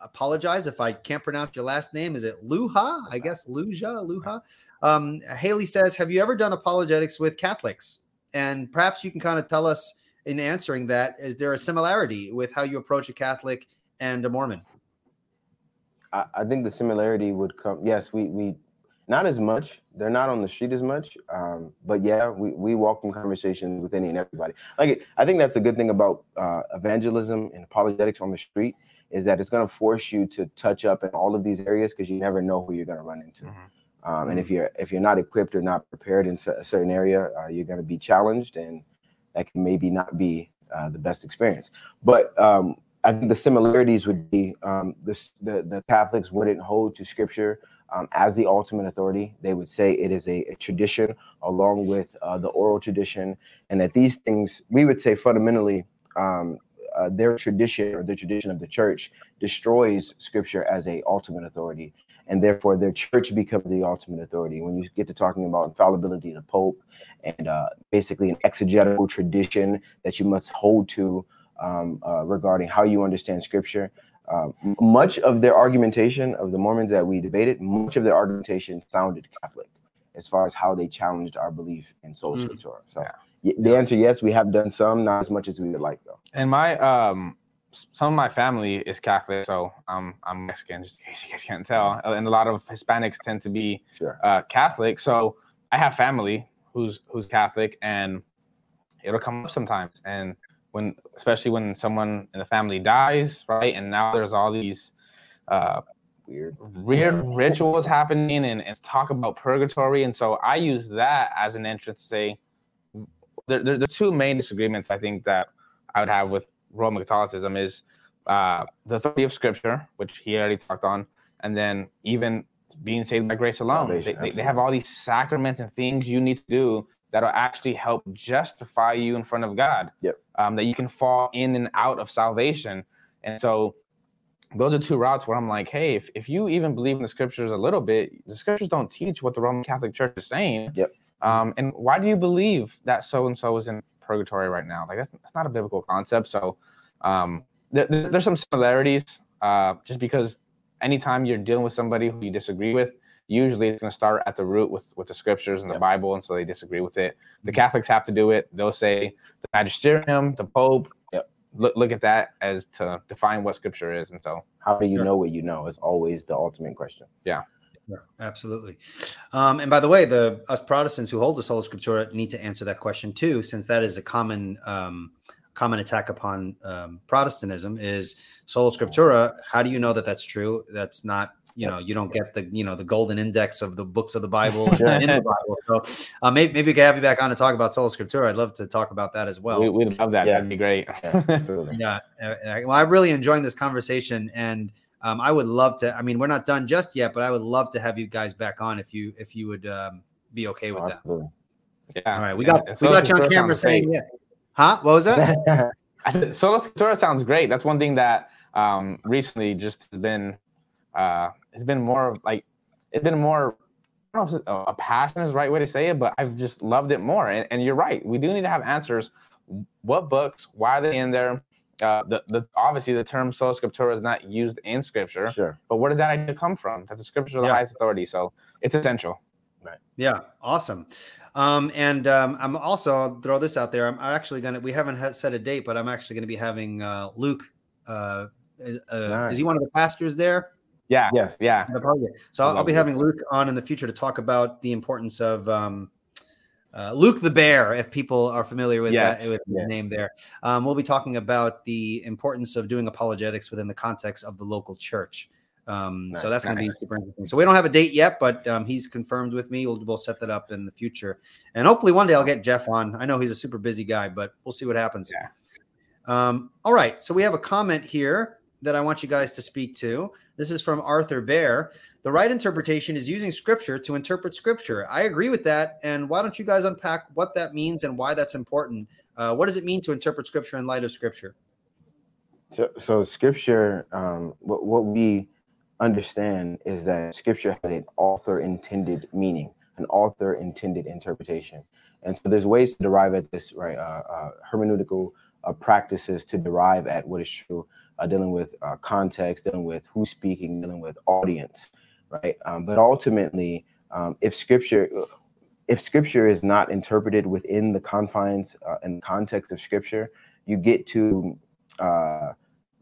apologize if I can't pronounce your last name. Is it Luha? I guess Luja, Luha. Um, Haley says, Have you ever done apologetics with Catholics? And perhaps you can kind of tell us in answering that, is there a similarity with how you approach a Catholic and a Mormon? I, I think the similarity would come. Yes, we, we, not as much. They're not on the street as much. Um, but yeah, we, we welcome conversations with any and everybody. Like, I think that's the good thing about uh, evangelism and apologetics on the street is that it's going to force you to touch up in all of these areas because you never know who you're going to run into. Mm-hmm. Um, and if mm-hmm. you're if you're not equipped or not prepared in a certain area, uh, you're going to be challenged, and that can maybe not be uh, the best experience. But um, I think the similarities would be um, the, the, the Catholics wouldn't hold to Scripture um, as the ultimate authority. They would say it is a, a tradition along with uh, the oral tradition, and that these things we would say fundamentally. Um, uh, their tradition or the tradition of the church destroys scripture as a ultimate authority and therefore their church becomes the ultimate authority. When you get to talking about infallibility of the Pope and uh, basically an exegetical tradition that you must hold to um, uh, regarding how you understand Scripture. Uh, much of their argumentation of the Mormons that we debated, much of their argumentation sounded Catholic as far as how they challenged our belief in sola mm. scriptura. So yeah. The answer, yes, we have done some, not as much as we would like though. And my um, some of my family is Catholic, so I'm I'm Mexican, just in case you guys can't tell. And a lot of Hispanics tend to be sure. uh, Catholic. So I have family who's who's Catholic, and it'll come up sometimes. And when, especially when someone in the family dies, right? And now there's all these uh, weird weird rituals happening, and, and talk about purgatory. And so I use that as an entrance to say there, there, there are two main disagreements I think that I would have with Roman Catholicism is uh, the authority of Scripture, which he already talked on, and then even being saved by grace alone. They, they, they, have all these sacraments and things you need to do that'll actually help justify you in front of God. Yep. Um, that you can fall in and out of salvation. And so those are two routes where I'm like, hey, if, if you even believe in the scriptures a little bit, the scriptures don't teach what the Roman Catholic Church is saying. Yep. Um, and why do you believe that so and so is in purgatory right now? Like that's, that's not a biblical concept. So um, th- th- there's some similarities. Uh, just because anytime you're dealing with somebody who you disagree with, usually it's going to start at the root with with the scriptures and the yep. Bible, and so they disagree with it. The mm-hmm. Catholics have to do it. They'll say the magisterium, the Pope. Yep. Look look at that as to define what scripture is, and so how do you know what you know is always the ultimate question. Yeah. Yeah, absolutely. Um, and by the way, the us Protestants who hold the sola scriptura need to answer that question too, since that is a common um, common attack upon um, Protestantism. Is sola scriptura? How do you know that that's true? That's not you know you don't get the you know the golden index of the books of the bible in the bible so uh, maybe, maybe we can have you back on to talk about sola scriptura i'd love to talk about that as well we, would love that yeah. that'd be great yeah, yeah. Uh, well i'm really enjoying this conversation and um, I would love to. I mean, we're not done just yet, but I would love to have you guys back on if you if you would um, be okay with that. Yeah. All right. We got we got you on camera saying yeah. Huh? What was that? Sola Scriptura sounds great. That's one thing that um, recently just has been uh, it's been more like it's been more. I don't know if a passion is the right way to say it, but I've just loved it more. And, and you're right. We do need to have answers. What books? Why are they in there? Uh, the, the obviously the term sola scriptura is not used in scripture. Sure. But where does that idea come from? That the scripture is the highest authority, so it's essential. Right. Yeah. Awesome. Um, and um, I'm also I'll throw this out there. I'm actually gonna. We haven't set a date, but I'm actually gonna be having uh, Luke. Uh, uh, nice. Is he one of the pastors there? Yeah. Yes. Yeah. So I'll, I'll, be having Luke on in the future to talk about the importance of um, uh, Luke the Bear, if people are familiar with yes. that with the name there. Um, we'll be talking about the importance of doing apologetics within the context of the local church. Um, nice, so that's going to be super interesting. So we don't have a date yet, but um, he's confirmed with me. We'll, we'll set that up in the future, and hopefully one day I'll get Jeff on. I know he's a super busy guy, but we'll see what happens. Yeah. Um, all right. So we have a comment here that I want you guys to speak to. This is from Arthur Bear. The right interpretation is using scripture to interpret scripture. I agree with that. And why don't you guys unpack what that means and why that's important? Uh, what does it mean to interpret scripture in light of scripture? So, so scripture, um, what, what we understand is that scripture has an author intended meaning, an author intended interpretation. And so there's ways to derive at this, right? Uh, uh, hermeneutical uh, practices to derive at what is true uh, dealing with uh, context, dealing with who's speaking, dealing with audience, right? Um, but ultimately, um, if scripture, if scripture is not interpreted within the confines uh, and context of scripture, you get to uh,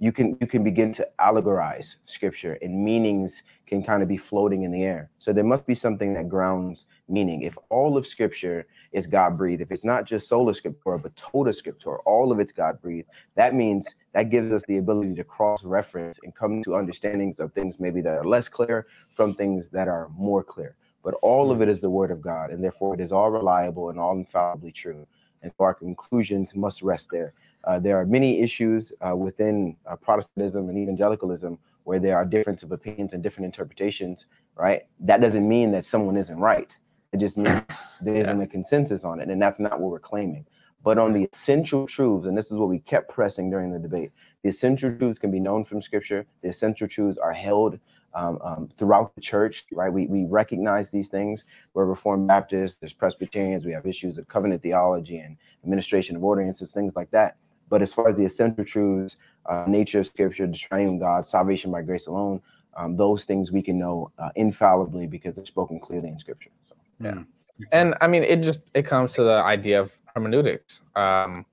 you can you can begin to allegorize scripture and meanings can kind of be floating in the air. So there must be something that grounds meaning. If all of scripture is god breathed if it's not just sola scriptura but tota scriptura all of it's god breathed that means that gives us the ability to cross reference and come to understandings of things maybe that are less clear from things that are more clear. But all of it is the word of god and therefore it is all reliable and all infallibly true. And so our conclusions must rest there uh, there are many issues uh, within uh, Protestantism and evangelicalism where there are difference of opinions and different interpretations, right? That doesn't mean that someone isn't right. It just means there isn't yeah. a consensus on it. And that's not what we're claiming. But on the essential truths, and this is what we kept pressing during the debate, the essential truths can be known from scripture. The essential truths are held um, um, throughout the church, right? We, we recognize these things. We're Reformed Baptists, there's Presbyterians, we have issues of covenant theology and administration of ordinances, things like that But as far as the essential truths, uh, nature of Scripture, the triune God, salvation by grace alone, um, those things we can know uh, infallibly because they're spoken clearly in Scripture. So, yeah, mm. and I mean, it just it comes to the idea of hermeneutics, um,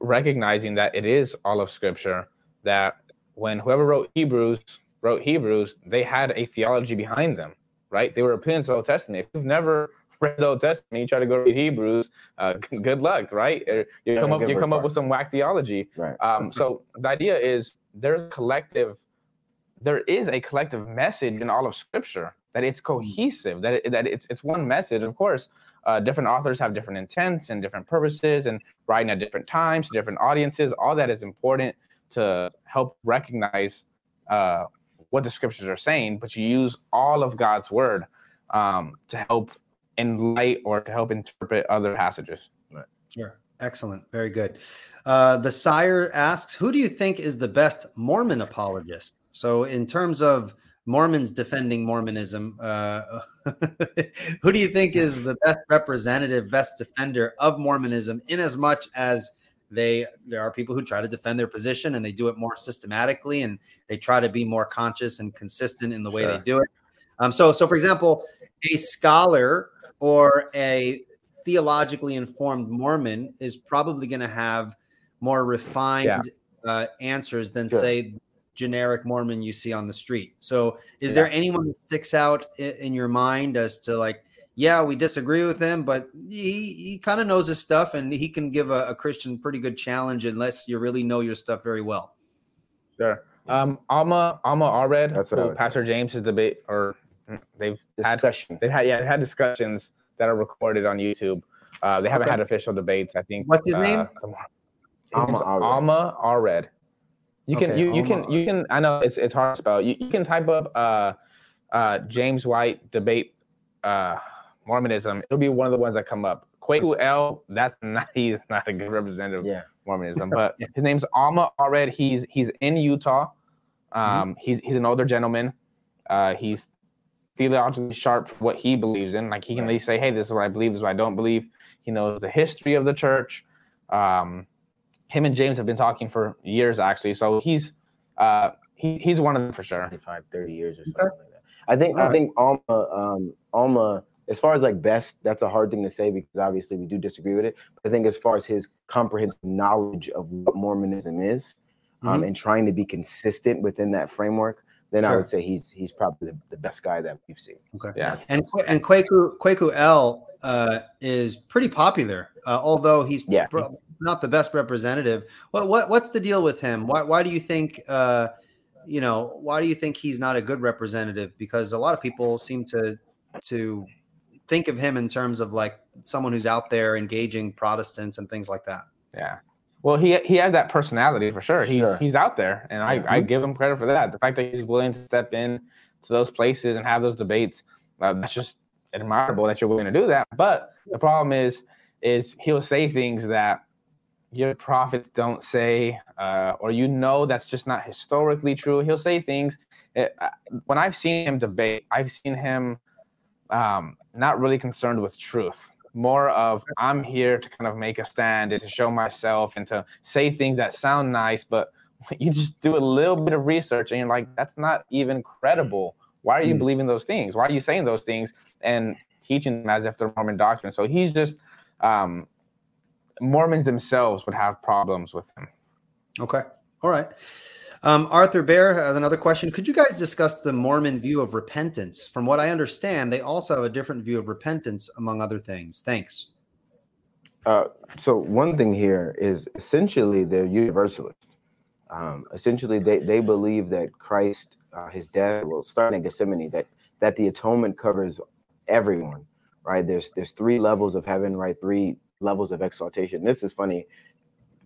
recognizing that it is all of Scripture. That when whoever wrote Hebrews wrote Hebrews, they had a theology behind them, right? They were opinions of the Old Testament. If you've never read the Old Testament, you try to go read Hebrews, uh, good luck, right? You come up, you come up with some whack theology. Right. Um, so the idea is there's a collective, there is a collective message in all of Scripture that it's cohesive, that it, that it's it's one message. Of course, uh, different authors have different intents and different purposes, and writing at different times, different audiences. All that is important to help recognize uh, what the scriptures are saying, but you use all of God's word um, to help enlighten or to help interpret other passages. Right. Sure. Excellent. Very good. Uh, the sire asks, who do you think is the best Mormon apologist? So, in terms of Mormons defending Mormonism, uh, who do you think is the best representative, best defender of Mormonism, in as much as they there are people who try to defend their position and they do it more systematically and they try to be more conscious and consistent in the way sure. they do it. Um, so, so for example, a scholar or a theologically informed Mormon is probably going to have more refined yeah. uh, answers than sure. say generic Mormon you see on the street. So, is yeah. there anyone that sticks out in, in your mind as to like yeah, we disagree with him, but he, he kind of knows his stuff and he can give a, a, Christian pretty good challenge unless you really know your stuff very well. Sure. Um, Alma Alma Allred, That's what Pastor James is debate, or they've Discussion. had they've had yeah they've had discussions that are recorded on YouTube. Uh, they haven't okay. had official debates. I think. What's his uh, name? Alma Alma Allred. You can okay, you, you can you can I know it's it's hard to spell. You, you can type up uh, uh, James White debate uh, Mormonism, it'll be one of the ones that come up. Kwaku El, that's not he's not a good representative yeah. of Mormonism, but his name's Alma Allred. He's he's in Utah. Um, mm-hmm. he's he's an older gentleman. Uh, he's theologically sharp for what he believes in. Like he can right. say, "Hey, this is what I believe. This is what I don't believe." He knows the history of the church. Um, him and James have been talking for years, actually. So he's uh, he, he's one of them for sure. 25, 30 years or something like that. I think I think Alma um, Alma as far as like best, that's a hard thing to say because obviously we do disagree with it. But I think as far as his comprehensive knowledge of what Mormonism is, um, mm-hmm. um, and trying to be consistent within that framework, then sure. I would say he's he's probably the, the, best guy that we've seen. Okay. Yeah. And and Kwaku Kwaku El uh, is pretty popular, uh, although he's yeah. Pro- not the best representative. What what what's the deal with him? Why why do you think? Uh, you know, why do you think he's not a good representative? Because a lot of people seem to to think of him in terms of like someone who's out there engaging Protestants and things like that. Yeah. Well, he he has that personality for sure. He's sure. he's out there, and I, I give him credit for that. The fact that he's willing to step in to those places and have those debates, uh, that's just admirable that you're willing to do that. But the problem is, is he'll say things that your prophets don't say, uh, or you know that's just not historically true. He'll say things. It, uh, when I've seen him debate, I've seen him um, not really concerned with truth more of i'm here to kind of make a stand and to show myself and to say things that sound nice but you just do a little bit of research and you're like that's not even credible. Why are you mm. believing those things? Why are you saying those things and teaching them as if they're mormon doctrine? So he's just um, mormons themselves would have problems with him. Okay. All right um, Arthur Bear has another question. Could you guys discuss the Mormon view of repentance? From what I understand, they also have a different view of repentance, among other things. Thanks. Uh, so one thing here is essentially they're universalist. Um, essentially, they, they believe that Christ, uh, his death, well, starting in Gethsemane, that that the atonement covers everyone. Right? There's there's three levels of heaven. Right? Three levels of exaltation. This is funny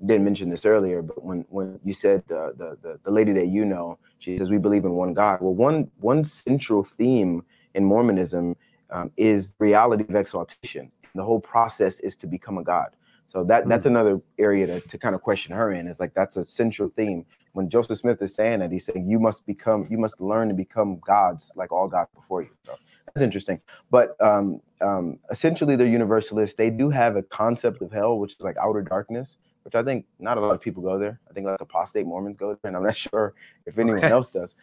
didn't mention this earlier, but when when you said the, the the the lady that you know, she says we believe in one God. Well, one one central theme in Mormonism um, is reality of exaltation. The whole process is to become a God. So that that's hmm. another area to, to kind of question her in. Is like that's a central theme. When Joseph Smith is saying that, he's saying you must become, you must learn to become gods like all gods before you. So that's interesting. But um, um, essentially, they're universalists. They do have a concept of hell, which is like outer darkness which I think not a lot of people go there. I think like apostate Mormons go there, and I'm not sure if anyone else does.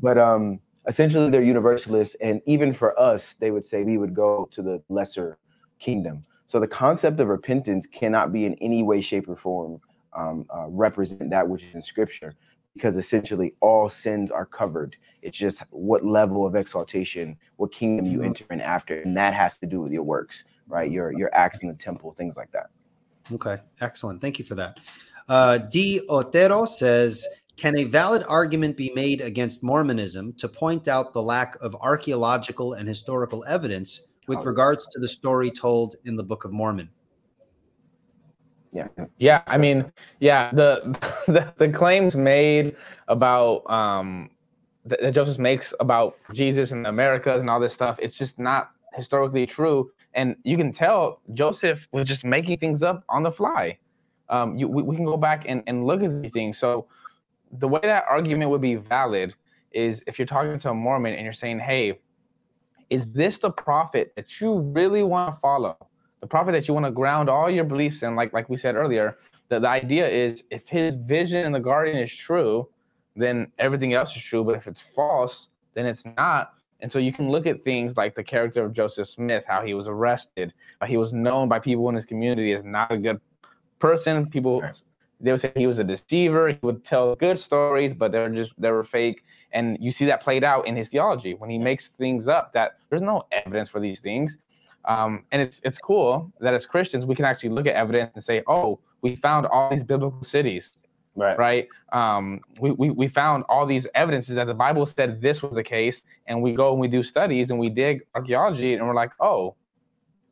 But um, essentially, they're universalists, and even for us, they would say we would go to the lesser kingdom. So the concept of repentance cannot be in any way, shape, or form um, uh, represent that which is in Scripture, because essentially all sins are covered. It's just what level of exaltation, what kingdom you mm-hmm. enter in after, and that has to do with your works, right? Your your acts in the temple, things like that. Okay, excellent. Thank you for that. Uh, D. Otero says, can a valid argument be made against Mormonism to point out the lack of archaeological and historical evidence with regards to the story told in the Book of Mormon? Yeah. Yeah. I mean, yeah, the the, the claims made about um that, that Joseph makes about Jesus and the Americas and all this stuff, it's just not historically true. And you can tell Joseph was just making things up on the fly. Um, you, we, we can go back and, and look at these things. So the way that argument would be valid is if you're talking to a Mormon and you're saying, hey, is this the prophet that you really want to follow? The prophet that you want to ground all your beliefs in, like like we said earlier, that the idea is if his vision in the garden is true, then everything else is true. But if it's false, then it's not. And so you can look at things like the character of Joseph Smith, how he was arrested, he was known by people in his community as not a good person. People they would say he was a deceiver. He would tell good stories, but they're just they were fake. And you see that played out in his theology when he makes things up that there's no evidence for these things. Um, and it's it's cool that as Christians we can actually look at evidence and say, oh, we found all these biblical cities right. right? Um, we, we, we found all these evidences that the bible said this was the case and we go and we do studies and we dig archaeology and we're like oh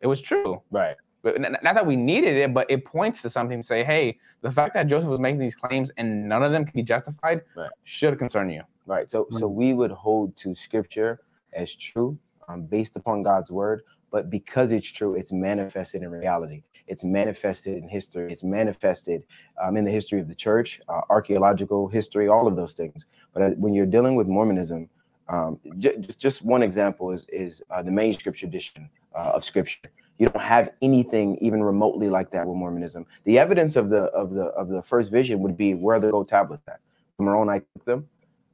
it was true. Right. But not that we needed it but it points to something to say hey the fact that joseph was making these claims and none of them can be justified right. should concern you. Right. So so we would hold to scripture as true um, based upon god's word but because it's true it's manifested in reality it's manifested in history. It's manifested um, in the history of the church, uh, archaeological history, all of those things. But uh, when you're dealing with Mormonism, um, j- just one example is is uh, the manuscript tradition uh, of Scripture. You don't have anything even remotely like that with Mormonism. The evidence of the of the of the first vision would be where the gold tablets at. Moroni took them,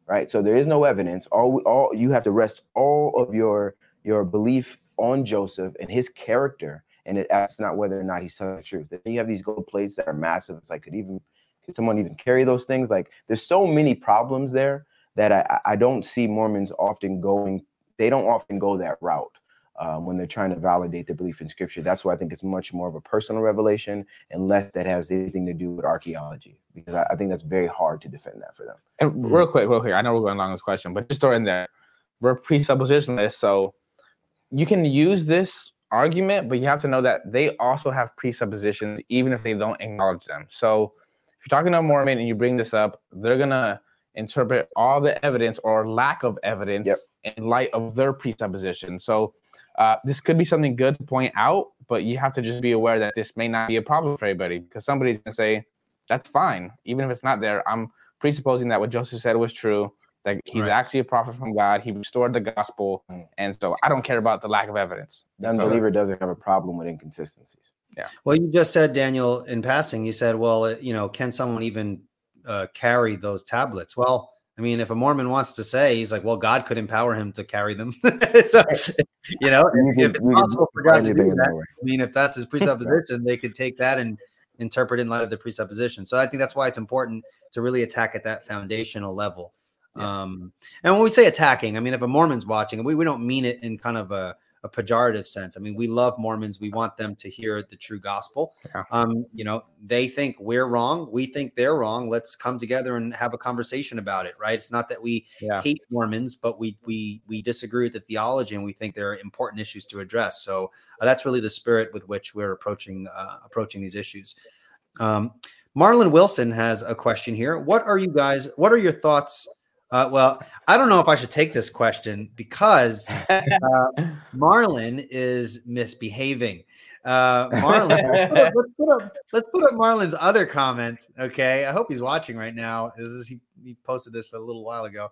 right? So there is no evidence. All all you have to rest all of your your belief on Joseph and his character and it asks not whether or not he's telling the truth. Then you have these gold plates that are massive. It's like could even could someone even carry those things? Like there's so many problems there that I, I don't see Mormons often going. They don't often go that route. Uh, when they're trying to validate their belief in scripture. That's why I think it's much more of a personal revelation and less that has anything to do with archaeology, because I, I think that's very hard to defend that for them. And real quick, real quick, I know we're going along this question, but just throw in there, we're presuppositionalists, so you can use this argument, but you have to know that they also have presuppositions, even if they don't acknowledge them. So if you're talking to a Mormon and you bring this up, they're gonna interpret all the evidence or lack of evidence yep. in light of their presupposition. So uh, this could be something good to point out, but you have to just be aware that this may not be a problem for everybody because somebody's gonna say, "That's fine," even if it's not there. I'm presupposing that what Joseph said was true that he's right. actually a prophet from God. He restored the gospel, mm. and so I don't care about the lack of evidence. The unbeliever so, doesn't have a problem with inconsistencies. Yeah. Well, you just said, Daniel, in passing, you said, "Well, you know, can someone even uh, carry those tablets?" Well, I mean, if a Mormon wants to say, he's like, "Well, God could empower him to carry them." so, you know, if, if it's possible for God to do that, I mean, if that's his presupposition, they could take that and interpret in light of the presupposition. So I think that's why it's important to really attack at that foundational level. Yeah. Um, and when we say attacking, I mean, if a Mormon's watching, we, we don't mean it in kind of a, a pejorative sense. I mean, we love Mormons. We want them to hear the true gospel. Yeah. Um, you know, they think we're wrong. We think they're wrong. Let's come together and have a conversation about it. Right. It's not that we yeah. hate Mormons, but we, we, we disagree with the theology and we think there are important issues to address. So uh, that's really the spirit with which we're approaching, uh, approaching these issues. Um, Marlon Wilson has a question here. What are you guys, what are your thoughts uh, well, I don't know if I should take this question because uh, Marlon is misbehaving. Uh, Marlon, let's, put up, let's put up Marlon's other comment. Okay, I hope he's watching right now. This is he, he posted this a little while ago.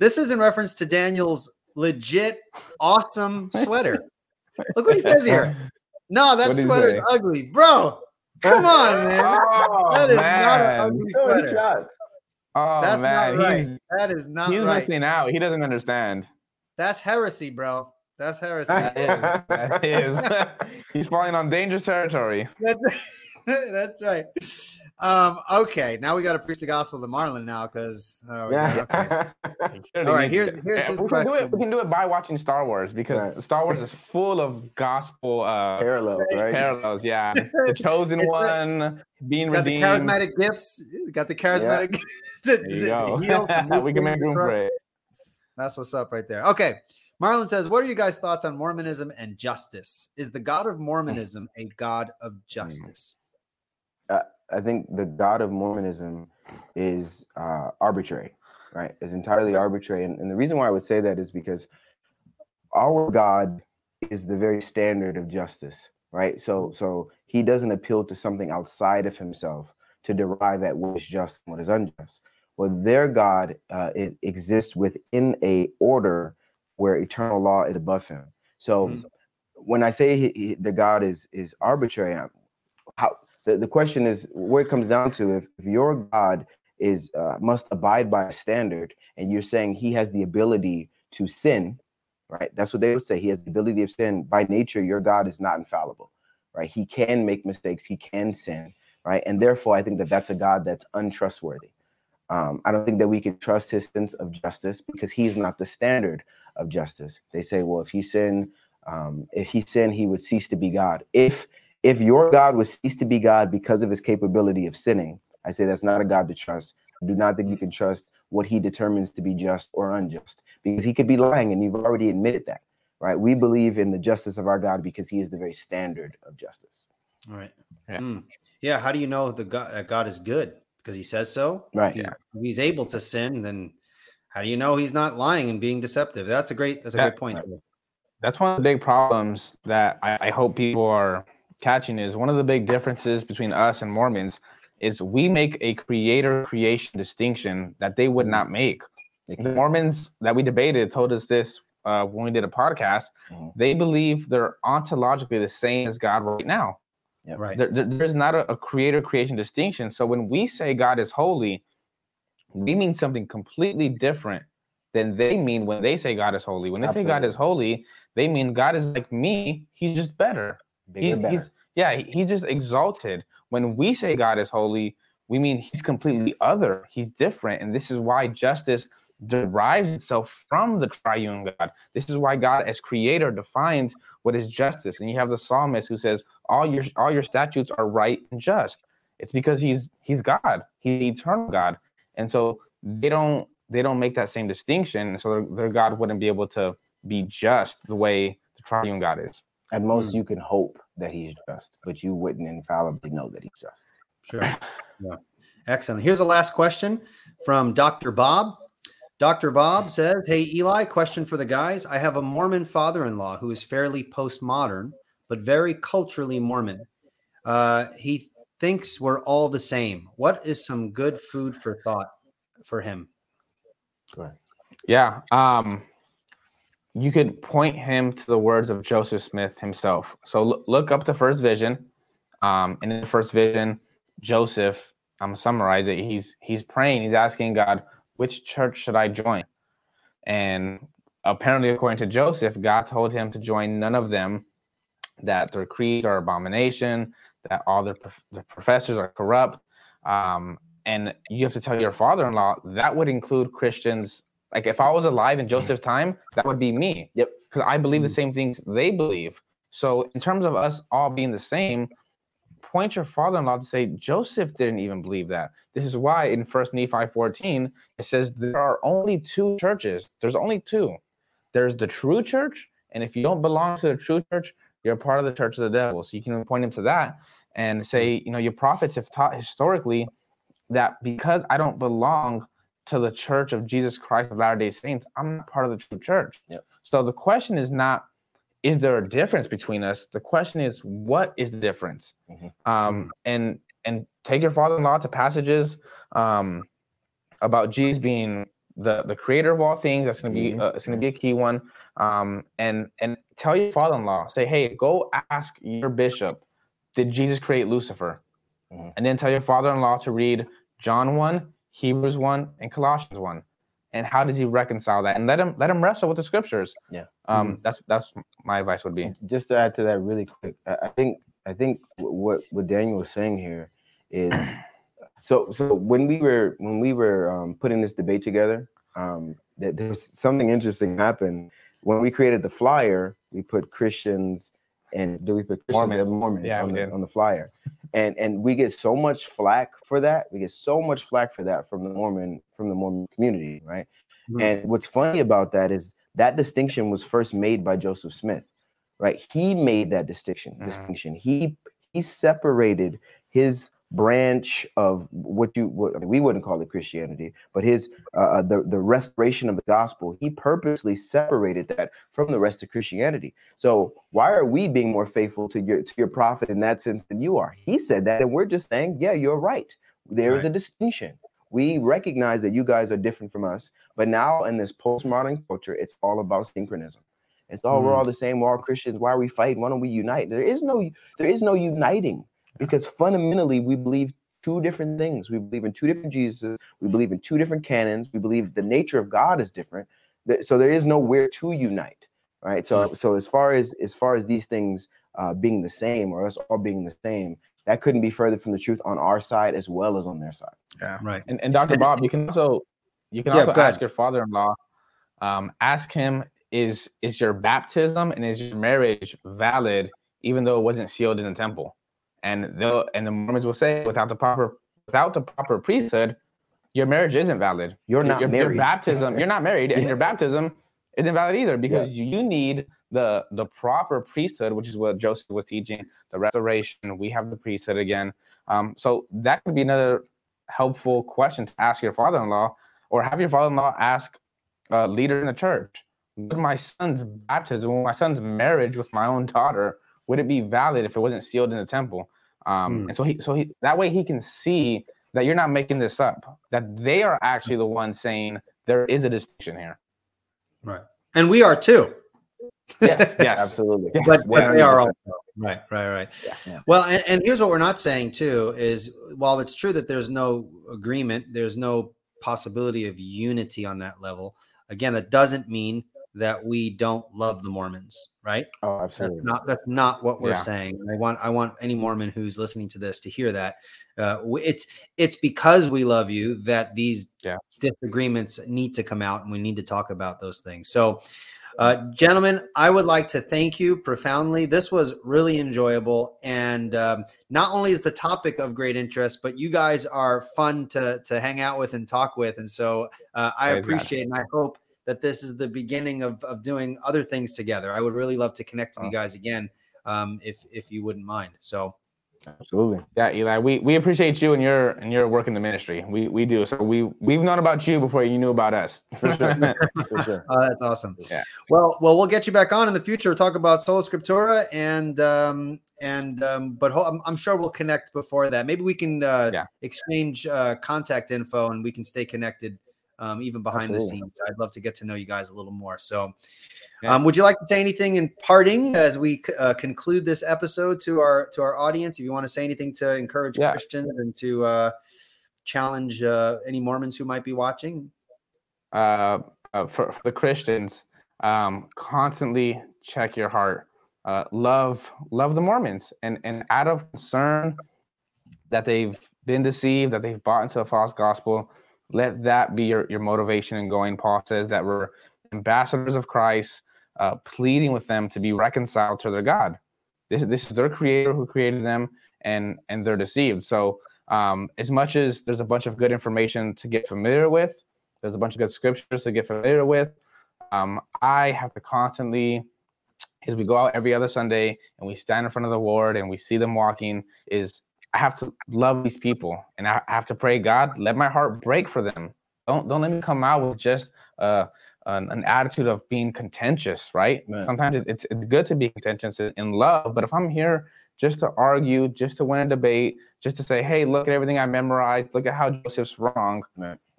This is in reference to Daniel's legit awesome sweater. Look what he says here. No, that sweater is ugly, bro. Come on, man. Oh, that is man. not an ugly sweater. Oh That's man, not right. He's, that is not he's right. missing out. He doesn't understand. That's heresy, bro. That's heresy. that is. That is. he's falling on dangerous territory. That's, that's right. Um, okay, now we got to preach the gospel to Marlon now because oh, yeah. Okay. All right, here's here's his we can do it. We can do it by watching Star Wars because right. Star Wars is full of gospel uh, parallels. Right? Parallels, yeah. The chosen one being got redeemed. Got the charismatic gifts. Got the charismatic yeah. to, to, to heal. To we can make room for it. That's what's up right there. Okay. Marlon says, What are you guys' thoughts on Mormonism and justice? Is the God of Mormonism a God of justice? I think the God of Mormonism is uh, arbitrary, right? Is entirely arbitrary, and, and the reason why I would say that is because our God is the very standard of justice, right? So, so He doesn't appeal to something outside of Himself to derive at what is just and what is unjust. Well, their God uh, it exists within a order where eternal law is above Him. So, mm-hmm. when I say he, he, the God is is arbitrary, how the, the question is where it comes down to if, if your God is uh, must abide by a standard and you're saying he has the ability to sin, right? That's what they would say. He has the ability of sin. By nature, your God is not infallible, right? He can make mistakes, he can sin, right? And therefore, I think that that's a God that's untrustworthy. Um, I don't think that we can trust his sense of justice because he's not the standard of justice. They say, well, if he sinned, um, if he sinned, he would cease to be God. If if your God would cease to be God because of his capability of sinning, I say that's not a God to trust. I do not think you can trust what he determines to be just or unjust because he could be lying and you've already admitted that, right? We believe in the justice of our God because he is the very standard of justice. All right. Yeah. Mm. yeah. How do you know the God, that God is good? Because he says so. Right. If he's, yeah. if he's able to sin, then how do you know he's not lying and being deceptive? That's a great. That's a great point. That's one of the big problems that I, I hope people are catching is one of the big differences between us and Mormons is we make a creator creation distinction that they would not make. The Mormons that we debated told us this uh, when we did a podcast. Mm-hmm. They believe they're ontologically the same as God right now. Yeah, right. There, there, there's not a, a creator creation distinction. So when we say God is holy, we mean something completely different than they mean when they say God is holy. When they Absolutely. say God is holy, they mean God is like me. He's just better. Bigger, he's, he's, yeah, he's just exalted. When we say God is holy, we mean he's completely other. He's different. And this is why justice derives itself from the triune God. This is why God as creator defines what is justice. And you have the psalmist who says, All your all your statutes are right and just. It's because he's he's God, he's the eternal God. And so they don't they don't make that same distinction. So their, their God wouldn't be able to be just the way the triune God is. At most, mm. you can hope that he's just, but you wouldn't infallibly know that he's just. Sure. Yeah. Excellent. Here's a last question from Dr. Bob. Dr. Bob says, Hey, Eli, question for the guys. I have a Mormon father in law who is fairly postmodern, but very culturally Mormon. Uh, he thinks we're all the same. What is some good food for thought for him? Go ahead. Yeah. Um, you could point him to the words of Joseph Smith himself. So look, look up the first vision. Um, and in the first vision, Joseph, I'm summarize it. He's he's praying, he's asking God, which church should I join? And apparently, according to Joseph, God told him to join none of them, that their creeds are abomination, that all their, their professors are corrupt. Um, and you have to tell your father-in-law that would include Christians like if I was alive in Joseph's time, that would be me. Yep. Because I believe the mm. same things they believe. So in terms of us all being the same, point your father-in-law to say Joseph didn't even believe that. This is why in First Nephi 14 it says there are only two churches. There's only two. There's the true church, and if you don't belong to the true church, you're part of the church of the devil. So you can point him to that and say, you know, your prophets have taught historically that because I don't belong to the church of Jesus Christ of Latter day Saints, I'm not part of the true church. Yep. So the question is not, is there a difference between us? The question is, what is the difference? Mm-hmm. Um, and and take your father-in-law to passages um, about Jesus being the the creator of all things. That's going to be mm-hmm. uh, it's going to be a key one. Um, and and tell your father-in-law, say, hey, go ask your bishop, did Jesus create Lucifer? mm-hmm. and then tell your father-in-law to read John 1, Hebrews 1, and Colossians 1. And how does he reconcile that? And let him let him wrestle with the scriptures. Yeah. Um, mm-hmm. that's that's my advice would be. Just to add to that really quick, I think I think what what Daniel was saying here is so so when we were when we were um, putting this debate together, um, that there was something interesting happened when we created the flyer. We put Christians and do we put Christians Mormons, Mormons yeah, on, the, on the flyer, and and we get so much flack for that. We get so much flack for that from the Mormon from the Mormon community, right? Mm-hmm. And what's funny about that is that distinction was first made by Joseph Smith, right? He made that distinction. Mm-hmm. Distinction. He he separated his branch of what you what, I mean, we wouldn't call it Christianity, but his uh, uh, the the restoration of the gospel. He purposely separated that from the rest of Christianity. So why are we being more faithful to your to your prophet in that sense than you are? He said that, and we're just saying, yeah, you're right. There right. is a distinction. We recognize that you guys are different from us, but now in this postmodern culture, it's all about syncretism. It's all mm. we're all the same. We're all Christians. Why are we fighting? Why don't we unite? There is no there is no uniting because fundamentally we believe two different things. We believe in two different Jesus. We believe in two different canons. We believe the nature of God is different. So there is nowhere to unite, right? So so as far as as far as these things uh, being the same or us all being the same, that couldn't be further from the truth on our side as well as on their side. Yeah, right. And, and Dr. Bob, you can also you can yeah, also ask your father-in-law, um, ask him is is your baptism and is your marriage valid even though it wasn't sealed in the temple? And they'll and the Mormons will say without the proper without the proper priesthood, your marriage isn't valid. You're not your, married. Your baptism, you're not married, and your baptism isn't valid either because yeah. you need the the proper priesthood, which is what Joseph was teaching. The restoration, we have the priesthood again. Um, so that could be another helpful question to ask your father-in-law, or have your father-in-law ask a leader in the church. Would my son's baptism, my son's marriage with my own daughter, would it be valid if it wasn't sealed in the temple? Um, mm. And so he, so he, that way he can see that you're not making this up, that they are actually the ones saying there is a distinction here. Right. And we are too. yes, yes, absolutely. Yes. But, but they are also right, right, right. Yeah. Yeah. Well, and, and here's what we're not saying too is while it's true that there's no agreement, there's no possibility of unity on that level. Again, that doesn't mean that we don't love the Mormons, right? Oh, absolutely. That's not that's not what we're yeah. saying. I want I want any Mormon who's listening to this to hear that. Uh, it's it's because we love you that these yeah. disagreements need to come out, and we need to talk about those things. So. Uh, gentlemen, I would like to thank you profoundly. This was really enjoyable, and um, not only is the topic of great interest, but you guys are fun to to hang out with and talk with, and so uh, I appreciate and I hope that this is the beginning of, of doing other things together. I would really love to connect with you guys again, um, if if you wouldn't mind. So, absolutely, yeah, Eli, we we appreciate you and your and your work in the ministry. We we do. So we we've known about you before you knew about us. For sure, for sure. Oh, that's awesome. Yeah. Well, well, we'll get you back on in the future. Talk about Sola Scriptura and um and um, but ho- I'm, I'm, sure we'll connect before that. Maybe we can uh, yeah. exchange uh, contact info and we can stay connected um, even behind Absolutely. the scenes. I'd love to get to know you guys a little more. So, yeah. um, would you like to say anything in parting as we uh, conclude this episode to our to our audience? If you want to say anything to encourage yeah. Christians and to uh, challenge uh, any Mormons who might be watching, uh, uh, for, for, the Christians, um, constantly check your heart. Uh, love love the Mormons, and and out of concern that they've been deceived, that they've bought into a false gospel let that be your, your motivation in going. Paul says that we're ambassadors of Christ, uh, pleading with them to be reconciled to their God. This, this is their creator who created them, and and they're deceived. So um, as much as there's a bunch of good information to get familiar with, there's a bunch of good scriptures to get familiar with. Um, I have to constantly, as we go out every other Sunday and we stand in front of the Lord and we see them walking, is I have to love these people, and I have to pray, God, let my heart break for them. Don't don't let me come out with just uh, an, an attitude of being contentious, right? Man. Sometimes it, it's it's good to be contentious in, in love, but if I'm here just to argue, just to win a debate, just to say, hey, look at everything I memorized, look at how Joseph's wrong,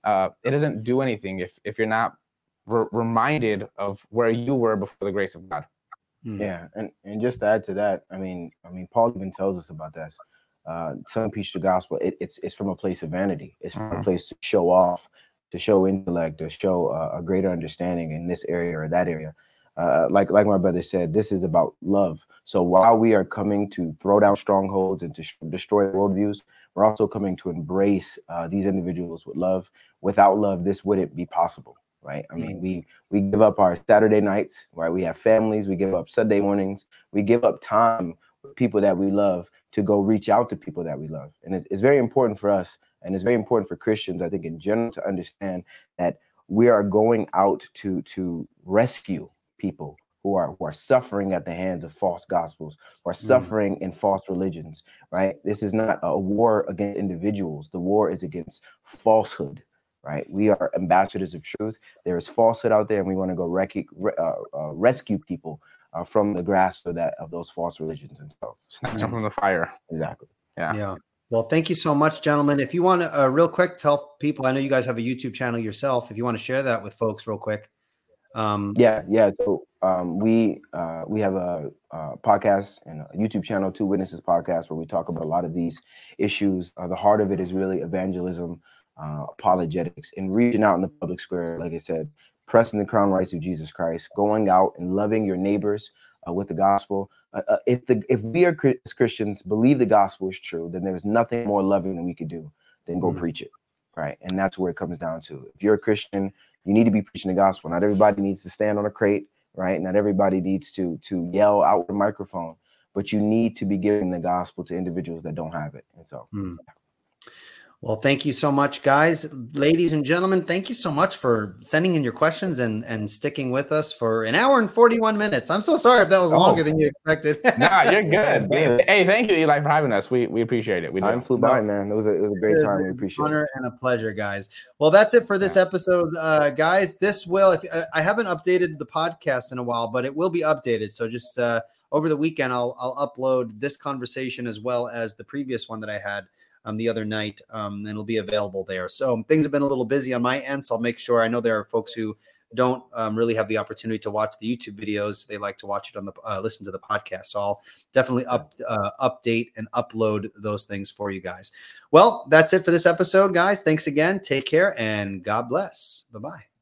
uh, it doesn't do anything if if you're not re- reminded of where you were before the grace of God. Hmm. Yeah, and and just to add to that, I mean, I mean, Paul even tells us about this uh, some preach the gospel, it, it's it's from a place of vanity. It's from a mm-hmm. place to show off, to show intellect, to show uh, a greater understanding in this area or that area. Uh, like like my brother said, this is about love. So while we are coming to throw down strongholds and to sh- destroy worldviews, we're also coming to embrace uh, these individuals with love. Without love, this wouldn't be possible, right? I mean, we we give up our Saturday nights, right? We have families. We give up Sunday mornings. We give up time people that we love to go reach out to people that we love, and it's very important for us, and it's very important for Christians, I think, in general, to understand that we are going out to to rescue people who are who are suffering at the hands of false gospels, who are mm. suffering mm. in false religions, right? This is not a war against individuals. The war is against falsehood, right? We are ambassadors of truth. There is falsehood out there, and we want to go rec- uh, uh, rescue people uh, from the grasp of that of those false religions and so snatch them from the fire. Exactly. Yeah. Yeah. Well, thank you so much, gentlemen. If you want to, uh, real quick, tell people. I know you guys have a YouTube channel yourself. If you want to share that with folks, real quick. Um, yeah, yeah. So um, we uh, we have a, a, podcast and a YouTube channel, Two Witnesses Podcast, where we talk about a lot of these issues. Uh, the heart of it is really evangelism, uh, apologetics, and reaching out in the public square. Like I said, pressing the crown rights of Jesus Christ, going out and loving your neighbors uh, with the gospel. Uh, uh, if the if we are Christians believe the gospel is true, then there's nothing more loving than we could do than go mm-hmm. preach it, right? And that's where it comes down to. If you're a Christian you need to be preaching the gospel. Not everybody needs to stand on a crate, right? Not everybody needs to to yell out with a microphone, but you need to be giving the gospel to individuals that don't have it. And so, hmm. Well, thank you so much, guys, ladies and gentlemen. Thank you so much for sending in your questions and and sticking with us for an hour and forty one minutes. I'm so sorry if that was oh. longer than you expected. nah, you're good. hey, thank you, Eli, for having us. We we appreciate it. We time flew by, man. It was a it was a great time. We appreciate honor it. and a pleasure, guys. Well, that's it for this yeah. episode, uh, guys. This will. If uh, I haven't updated the podcast in a while, but it will be updated. So just uh, over the weekend, I'll I'll upload this conversation as well as the previous one that I had um, the other night, um, and it'll be available there. So things have been a little busy on my end, so I'll make sure. I know there are folks who don't um, really have the opportunity to watch the YouTube videos. They like to watch it on the uh, listen to the podcast. So I'll definitely up uh, update and upload those things for you guys. Well, that's it for this episode, guys. Thanks again. Take care and God bless. Bye bye.